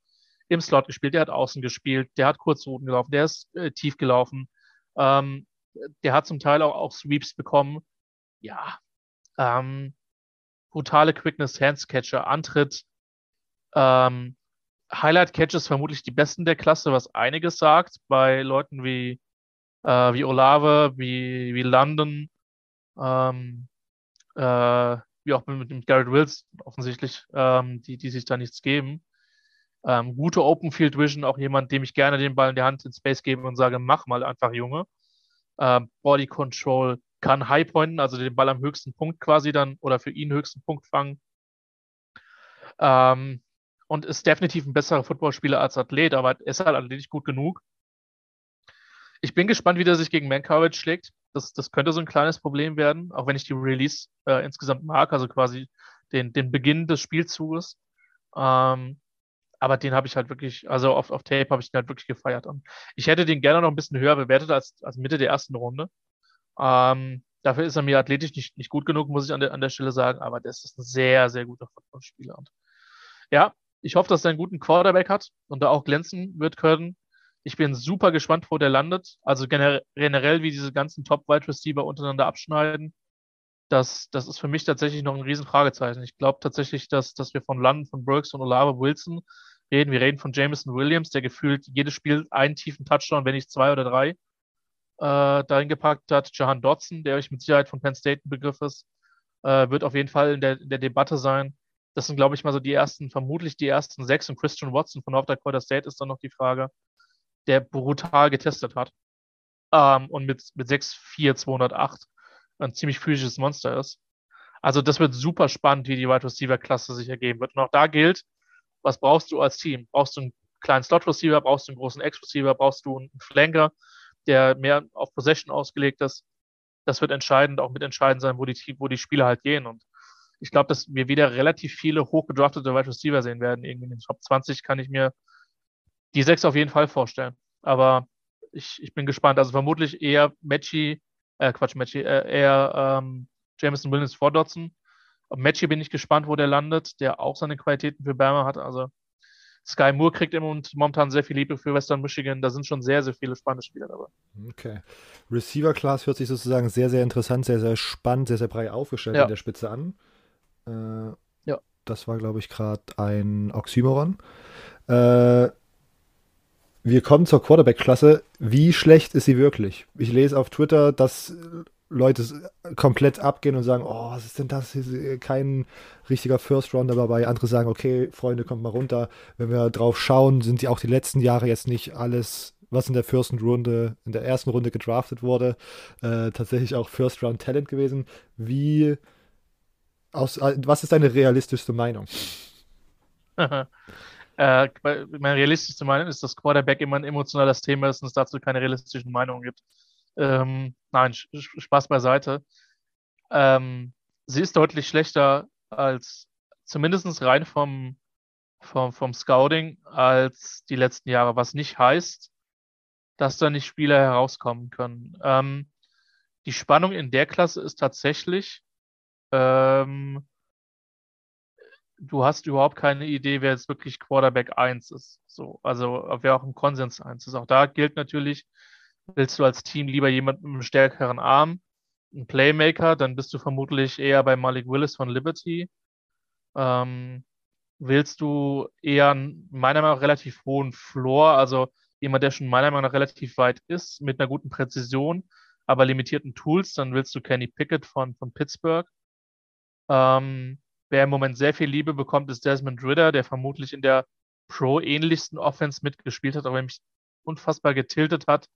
im Slot gespielt, der hat außen gespielt, der hat Kurzrouten gelaufen, der ist äh, tief gelaufen. Ähm, der hat zum Teil auch, auch Sweeps bekommen. Ja, ähm, brutale Quickness, Handscatcher, Antritt, ähm, Highlight Catches vermutlich die besten der Klasse, was einiges sagt bei Leuten wie, äh, wie Olave, wie, wie London, ähm, äh, wie auch mit, mit Garrett Wills offensichtlich, ähm, die, die sich da nichts geben. Ähm, gute Open Field Vision, auch jemand, dem ich gerne den Ball in die Hand in Space gebe und sage, mach mal einfach, Junge. Ähm, Body Control kann High pointen, also den Ball am höchsten Punkt quasi dann oder für ihn höchsten Punkt fangen. Ähm, und ist definitiv ein besserer Footballspieler als Athlet, aber ist halt athletisch gut genug. Ich bin gespannt, wie der sich gegen Mankiewicz schlägt. Das, das könnte so ein kleines Problem werden, auch wenn ich die Release äh, insgesamt mag, also quasi den, den Beginn des Spielzuges. Ähm, aber den habe ich halt wirklich, also auf, auf Tape habe ich den halt wirklich gefeiert. Und ich hätte den gerne noch ein bisschen höher bewertet als, als Mitte der ersten Runde. Ähm, dafür ist er mir athletisch nicht, nicht gut genug, muss ich an der, an der Stelle sagen, aber das ist ein sehr, sehr guter Footballspieler. Und ja, ich hoffe, dass er einen guten Quarterback hat und da auch glänzen wird können. Ich bin super gespannt, wo der landet. Also generell, wie diese ganzen Top-Wide Receiver untereinander abschneiden das, das ist für mich tatsächlich noch ein Riesenfragezeichen. Ich glaube tatsächlich, dass, dass wir von London, von Brooks und Olave Wilson reden. Wir reden von Jameson Williams, der gefühlt jedes Spiel einen tiefen Touchdown, wenn nicht zwei oder drei, äh, dahin gepackt hat. Jahan Dodson, der euch mit Sicherheit von Penn State ein Begriff ist, äh, wird auf jeden Fall in der, in der Debatte sein. Das sind, glaube ich, mal so die ersten, vermutlich die ersten sechs. Und Christian Watson von North Dakota State ist dann noch die Frage, der brutal getestet hat. Ähm, und mit, mit 6'4, 208 ein ziemlich physisches Monster ist. Also das wird super spannend, wie die Wide Receiver Klasse sich ergeben wird. Und auch da gilt, was brauchst du als Team? Brauchst du einen kleinen Slot Receiver, brauchst du einen großen X Receiver, brauchst du einen Flanker, der mehr auf Possession ausgelegt ist. Das wird entscheidend, auch mit entscheidend sein, wo die, wo die Spieler halt gehen. Und ich glaube, dass wir wieder relativ viele hochgedraftete Wide Receiver sehen werden. Irgendwie in den Top 20 kann ich mir die sechs auf jeden Fall vorstellen. Aber ich, ich bin gespannt. Also vermutlich eher Matchy, äh, Quatsch, Matchy, äh, eher ähm, Jameson Williams vor Dotson. Auf Matchy bin ich gespannt, wo der landet, der auch seine Qualitäten für Bama hat. Also Sky Moore kriegt im Moment momentan sehr viel Liebe für Western Michigan. Da sind schon sehr, sehr viele spannende Spieler dabei. Okay. Receiver Class hört sich sozusagen sehr, sehr interessant, sehr, sehr spannend, sehr, sehr breit aufgestellt ja. in der Spitze an. Äh, ja. Das war, glaube ich, gerade ein Oxymoron. Äh, wir kommen zur Quarterback-Klasse. Wie schlecht ist sie wirklich? Ich lese auf Twitter, dass Leute komplett abgehen und sagen, oh, was ist denn das? Kein richtiger First Rounder dabei. Andere sagen, okay, Freunde, kommt mal runter. Wenn wir drauf schauen, sind die auch die letzten Jahre jetzt nicht alles was in der ersten Runde, in der ersten Runde gedraftet wurde, äh, tatsächlich auch First Round Talent gewesen. Wie aus, äh, was ist deine realistischste Meinung? (laughs) äh, meine realistischste Meinung ist, dass Quarterback immer ein emotionales Thema ist und es dazu keine realistischen Meinungen gibt. Ähm, nein, Spaß beiseite. Ähm, sie ist deutlich schlechter als zumindest rein vom, vom, vom Scouting als die letzten Jahre, was nicht heißt, dass da nicht Spieler herauskommen können. Ähm, die Spannung in der Klasse ist tatsächlich, ähm, du hast überhaupt keine Idee, wer jetzt wirklich Quarterback 1 ist. So, also wer auch im Konsens 1 ist. Auch da gilt natürlich, willst du als Team lieber jemanden mit einem stärkeren Arm, einen Playmaker, dann bist du vermutlich eher bei Malik Willis von Liberty. Ähm, willst du eher einen, meiner Meinung nach relativ hohen Floor, also jemand, der schon meiner Meinung nach relativ weit ist, mit einer guten Präzision, aber limitierten Tools, dann willst du Kenny Pickett von, von Pittsburgh. Ähm, wer im Moment sehr viel Liebe bekommt, ist Desmond Ritter, der vermutlich in der Pro-ähnlichsten Offense mitgespielt hat, aber mich unfassbar getiltet hat,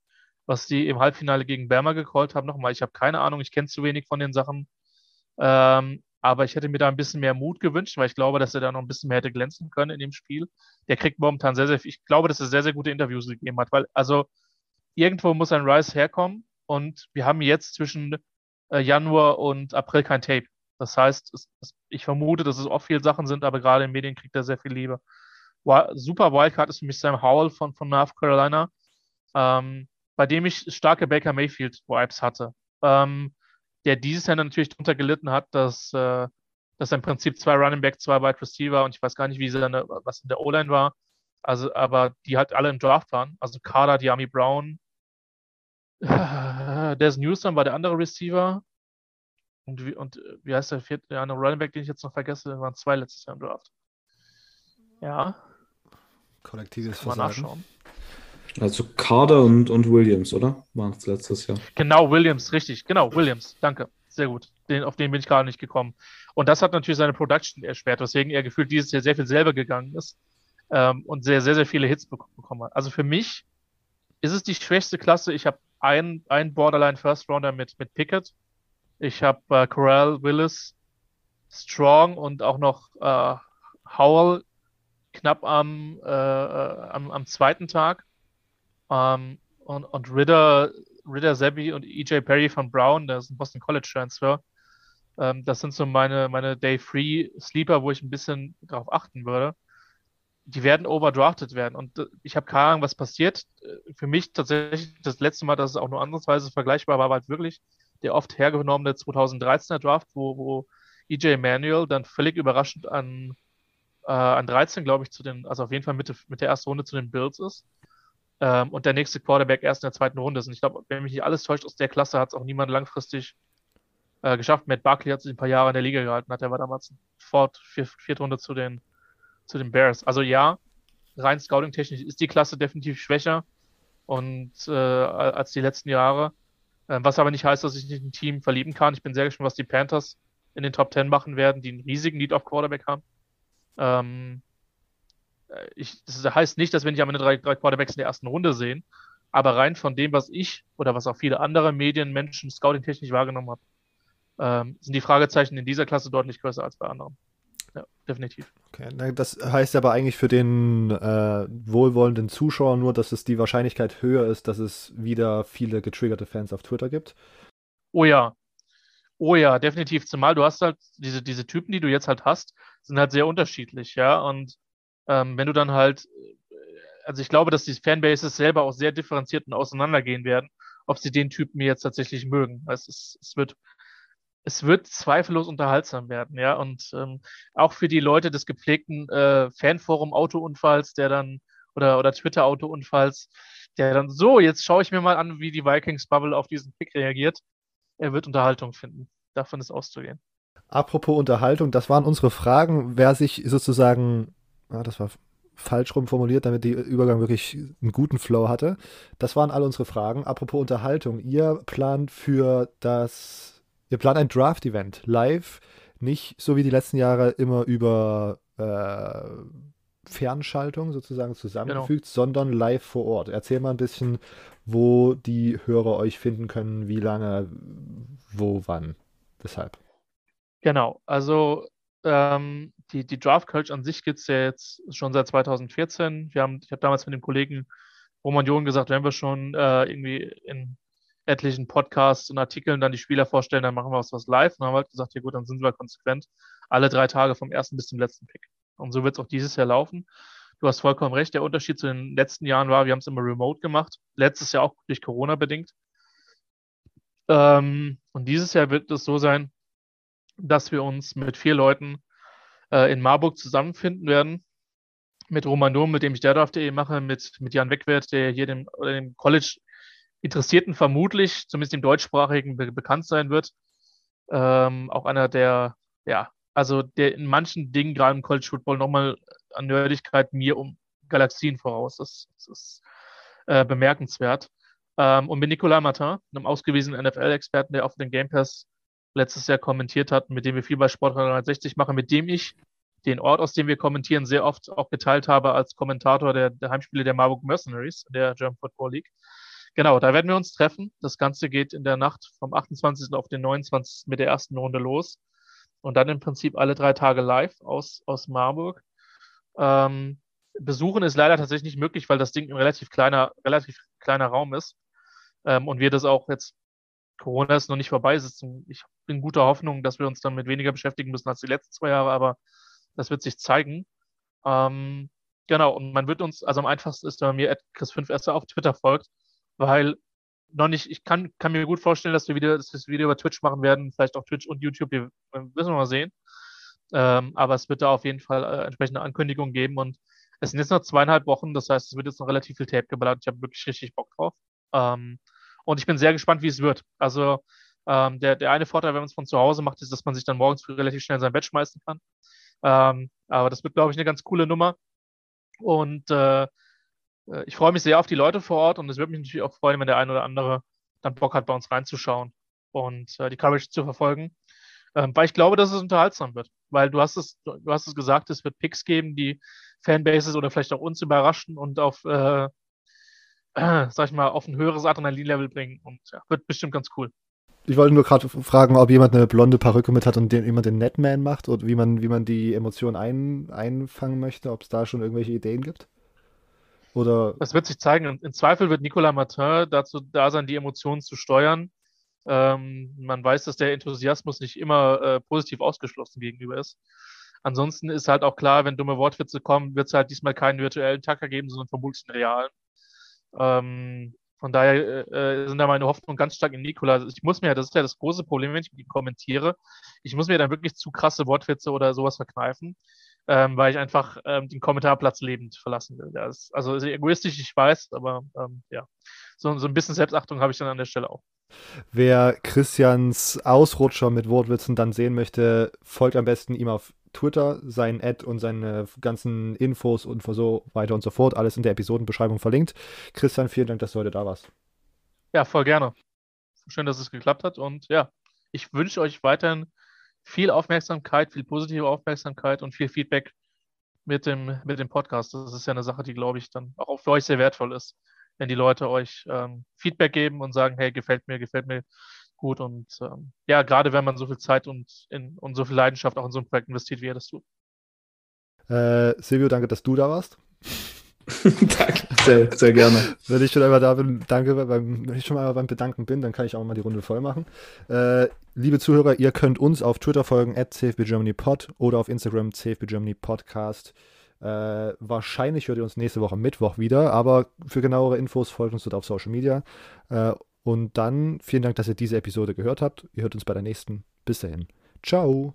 was die im Halbfinale gegen Berma gecallt haben. Nochmal, ich habe keine Ahnung, ich kenne zu wenig von den Sachen. Ähm, aber ich hätte mir da ein bisschen mehr Mut gewünscht, weil ich glaube, dass er da noch ein bisschen mehr hätte glänzen können in dem Spiel. Der kriegt momentan sehr, sehr viel. Ich glaube, dass er sehr, sehr gute Interviews gegeben hat, weil, also, irgendwo muss ein Rice herkommen und wir haben jetzt zwischen äh, Januar und April kein Tape. Das heißt, es, es, ich vermute, dass es oft viele Sachen sind, aber gerade in Medien kriegt er sehr viel Liebe. Super Wildcard ist für mich Sam Howell von, von North Carolina. Ähm, bei dem ich starke Baker Mayfield-Vibes hatte. Ähm, der dieses Jahr natürlich darunter gelitten hat, dass, äh, dass im Prinzip zwei Running Back, zwei Wide Receiver und ich weiß gar nicht, wie seine, was in der O-Line war. Also, aber die halt alle im Draft waren. Also Carter, Diami Brown, (laughs) Des Newsom war der andere Receiver. Und wie, und äh, wie heißt der vierte, der andere Running Back, den ich jetzt noch vergesse? Da waren zwei letztes Jahr im Draft. Ja. Kollektives Mal nachschauen. Also Carter und, und Williams, oder? Waren es letztes Jahr. Genau, Williams, richtig. Genau, Williams. Danke. Sehr gut. Den, auf den bin ich gerade nicht gekommen. Und das hat natürlich seine Production erschwert, weswegen er gefühlt dieses Jahr sehr viel selber gegangen ist ähm, und sehr, sehr, sehr viele Hits bekommen hat. Also für mich ist es die schwächste Klasse. Ich habe einen, einen Borderline First Rounder mit, mit Pickett. Ich habe äh, Corral, Willis, Strong und auch noch äh, Howell knapp am, äh, äh am, am zweiten Tag. Ähm, und, und Ritter, Ritter Sebi und EJ Perry von Brown, das ist ein Boston College Transfer. Ähm, das sind so meine, meine Day Free Sleeper, wo ich ein bisschen darauf achten würde. Die werden overdrafted werden. Und äh, ich habe keine Ahnung, was passiert. Für mich tatsächlich das letzte Mal, dass es auch nur andersweise vergleichbar war, war halt wirklich der oft hergenommene 2013er Draft, wo, wo EJ Manuel dann völlig überraschend an, äh, an 13, glaube ich, zu den, also auf jeden Fall Mitte, mit der ersten Runde zu den Bills ist ähm, und der nächste Quarterback erst in der zweiten Runde ist. Und ich glaube, wenn mich nicht alles täuscht, aus der Klasse hat es auch niemand langfristig äh, geschafft. Matt Barkley hat sich ein paar Jahre in der Liga gehalten, hat er war damals fort vier, vierte Runde zu den, zu den Bears. Also ja, rein scouting-technisch ist die Klasse definitiv schwächer und äh, als die letzten Jahre. Äh, was aber nicht heißt, dass ich nicht ein Team verlieben kann. Ich bin sehr gespannt, was die Panthers in den Top 10 machen werden, die einen riesigen Lead auf Quarterback haben. Ähm, äh, ich, das heißt nicht, dass wir nicht am Ende drei, drei Quarterbacks in der ersten Runde sehen, aber rein von dem, was ich oder was auch viele andere Medienmenschen scouting-technisch wahrgenommen haben, ähm, sind die Fragezeichen in dieser Klasse deutlich größer als bei anderen. Ja, definitiv. Okay, das heißt aber eigentlich für den äh, wohlwollenden Zuschauer nur, dass es die Wahrscheinlichkeit höher ist, dass es wieder viele getriggerte Fans auf Twitter gibt. Oh ja. Oh ja, definitiv. Zumal du hast halt diese, diese Typen, die du jetzt halt hast, sind halt sehr unterschiedlich, ja. Und ähm, wenn du dann halt, äh, also ich glaube, dass die Fanbases selber auch sehr differenziert und auseinandergehen werden, ob sie den Typen jetzt tatsächlich mögen. Also es, es wird, es wird zweifellos unterhaltsam werden, ja. Und ähm, auch für die Leute des gepflegten äh, Fanforum-Autounfalls, der dann, oder, oder Twitter-Autounfalls, der dann so, jetzt schaue ich mir mal an, wie die Vikings-Bubble auf diesen Pick reagiert. Er wird Unterhaltung finden. Davon ist auszugehen. Apropos Unterhaltung, das waren unsere Fragen. Wer sich sozusagen ja, das war falsch rum formuliert, damit der Übergang wirklich einen guten Flow hatte. Das waren all unsere Fragen. Apropos Unterhaltung, ihr plant für das, ihr plant ein Draft-Event live, nicht so wie die letzten Jahre immer über äh, Fernschaltung sozusagen zusammengefügt, genau. sondern live vor Ort. Erzähl mal ein bisschen, wo die Hörer euch finden können, wie lange, wo, wann, weshalb. Genau, also ähm, die, die Draft Coach an sich gibt es ja jetzt schon seit 2014. Wir haben, ich habe damals mit dem Kollegen Roman John gesagt, wenn wir schon äh, irgendwie in etlichen Podcasts und Artikeln dann die Spieler vorstellen, dann machen wir was, was live. Und haben halt gesagt, ja gut, dann sind wir konsequent alle drei Tage vom ersten bis zum letzten Pick. Und so wird es auch dieses Jahr laufen. Du hast vollkommen recht. Der Unterschied zu den letzten Jahren war, wir haben es immer remote gemacht. Letztes Jahr auch durch Corona bedingt. Ähm, und dieses Jahr wird es so sein, dass wir uns mit vier Leuten äh, in Marburg zusammenfinden werden. Mit Roman Dom, mit dem ich derdarf.de mache, mit, mit Jan Wegwert, der hier dem, dem College Interessierten vermutlich, zumindest dem deutschsprachigen, be bekannt sein wird. Ähm, auch einer der, ja, also der in manchen Dingen, gerade im College Football, nochmal an Nerdigkeit mir um Galaxien voraus. Das, das ist äh, bemerkenswert. Ähm, und mit Nicolas Martin, einem ausgewiesenen NFL-Experten, der auf den Game Pass letztes Jahr kommentiert hat, mit dem wir viel bei Sport 360 machen, mit dem ich den Ort, aus dem wir kommentieren, sehr oft auch geteilt habe als Kommentator der, der Heimspiele der Marburg Mercenaries, der German Football League. Genau, da werden wir uns treffen. Das Ganze geht in der Nacht vom 28. auf den 29. mit der ersten Runde los. Und dann im Prinzip alle drei Tage live aus, aus Marburg. Ähm, besuchen ist leider tatsächlich nicht möglich, weil das Ding ein relativ kleiner, relativ kleiner Raum ist. Ähm, und wir das auch jetzt, Corona ist noch nicht vorbei, sitzen. Ich bin guter Hoffnung, dass wir uns dann mit weniger beschäftigen müssen als die letzten zwei Jahre, aber das wird sich zeigen. Ähm, genau, und man wird uns, also am einfachsten ist, wenn man mir Chris5 auf Twitter folgt, weil noch nicht, ich kann, kann mir gut vorstellen, dass wir wieder dass wir das Video über Twitch machen werden, vielleicht auch Twitch und YouTube, wir, müssen mal sehen. Ähm, aber es wird da auf jeden Fall äh, entsprechende Ankündigungen geben und es sind jetzt noch zweieinhalb Wochen, das heißt, es wird jetzt noch relativ viel Tape geballert. Ich habe wirklich richtig Bock drauf. Ähm, und ich bin sehr gespannt, wie es wird. Also ähm, der, der eine Vorteil, wenn man es von zu Hause macht, ist, dass man sich dann morgens relativ schnell in sein Bett schmeißen kann. Ähm, aber das wird, glaube ich, eine ganz coole Nummer. Und äh, ich freue mich sehr auf die Leute vor Ort und es würde mich natürlich auch freuen, wenn der ein oder andere dann Bock hat, bei uns reinzuschauen und äh, die Coverage zu verfolgen. Ähm, weil ich glaube, dass es unterhaltsam wird. Weil du hast es, du hast es gesagt, es wird Picks geben, die Fanbases oder vielleicht auch uns überraschen und auf, äh, äh, (clears throat) sag ich mal, auf ein höheres Adrenalin-Level bringen. Und ja, wird bestimmt ganz cool. Ich wollte nur gerade fragen, ob jemand eine blonde Perücke mit hat und den, jemand den Netman macht oder wie man, wie man die Emotionen ein, einfangen möchte, ob es da schon irgendwelche Ideen gibt. Oder das wird sich zeigen. Im Zweifel wird Nicolas Martin dazu da sein, die Emotionen zu steuern. Ähm, man weiß, dass der Enthusiasmus nicht immer äh, positiv ausgeschlossen gegenüber ist. Ansonsten ist halt auch klar, wenn dumme Wortwitze kommen, wird es halt diesmal keinen virtuellen Tacker geben, sondern vermutlich einen realen. Ähm, von daher äh, sind da meine Hoffnungen ganz stark in Nikola. Also ich muss mir, das ist ja das große Problem, wenn ich kommentiere, ich muss mir dann wirklich zu krasse Wortwitze oder sowas verkneifen ähm, weil ich einfach ähm, den Kommentarplatz lebend verlassen will. Ist, also ist egoistisch, ich weiß, aber ähm, ja, so, so ein bisschen Selbstachtung habe ich dann an der Stelle auch. Wer Christians Ausrutscher mit Wortwitzen dann sehen möchte, folgt am besten ihm auf Twitter, sein Ad und seine ganzen Infos und so weiter und so fort. Alles in der Episodenbeschreibung verlinkt. Christian, vielen Dank, dass du heute da warst. Ja, voll gerne. Schön, dass es geklappt hat und ja, ich wünsche euch weiterhin viel Aufmerksamkeit, viel positive Aufmerksamkeit und viel Feedback mit dem, mit dem Podcast. Das ist ja eine Sache, die, glaube ich, dann auch für euch sehr wertvoll ist, wenn die Leute euch ähm, Feedback geben und sagen, hey, gefällt mir, gefällt mir gut. Und ähm, ja, gerade wenn man so viel Zeit und, in, und so viel Leidenschaft auch in so ein Projekt investiert, wie ihr das tut. Äh, Silvio, danke, dass du da warst. (laughs) (laughs) danke, sehr, sehr gerne. Wenn ich schon einmal da bin, danke, beim, wenn ich schon mal beim Bedanken bin, dann kann ich auch mal die Runde voll machen. Äh, liebe Zuhörer, ihr könnt uns auf Twitter folgen, at CFBGermanyPod oder auf Instagram CFBGermanyPodcast. Äh, wahrscheinlich hört ihr uns nächste Woche Mittwoch wieder, aber für genauere Infos folgt uns dort auf Social Media. Äh, und dann vielen Dank, dass ihr diese Episode gehört habt. Ihr hört uns bei der nächsten. Bis dahin. Ciao.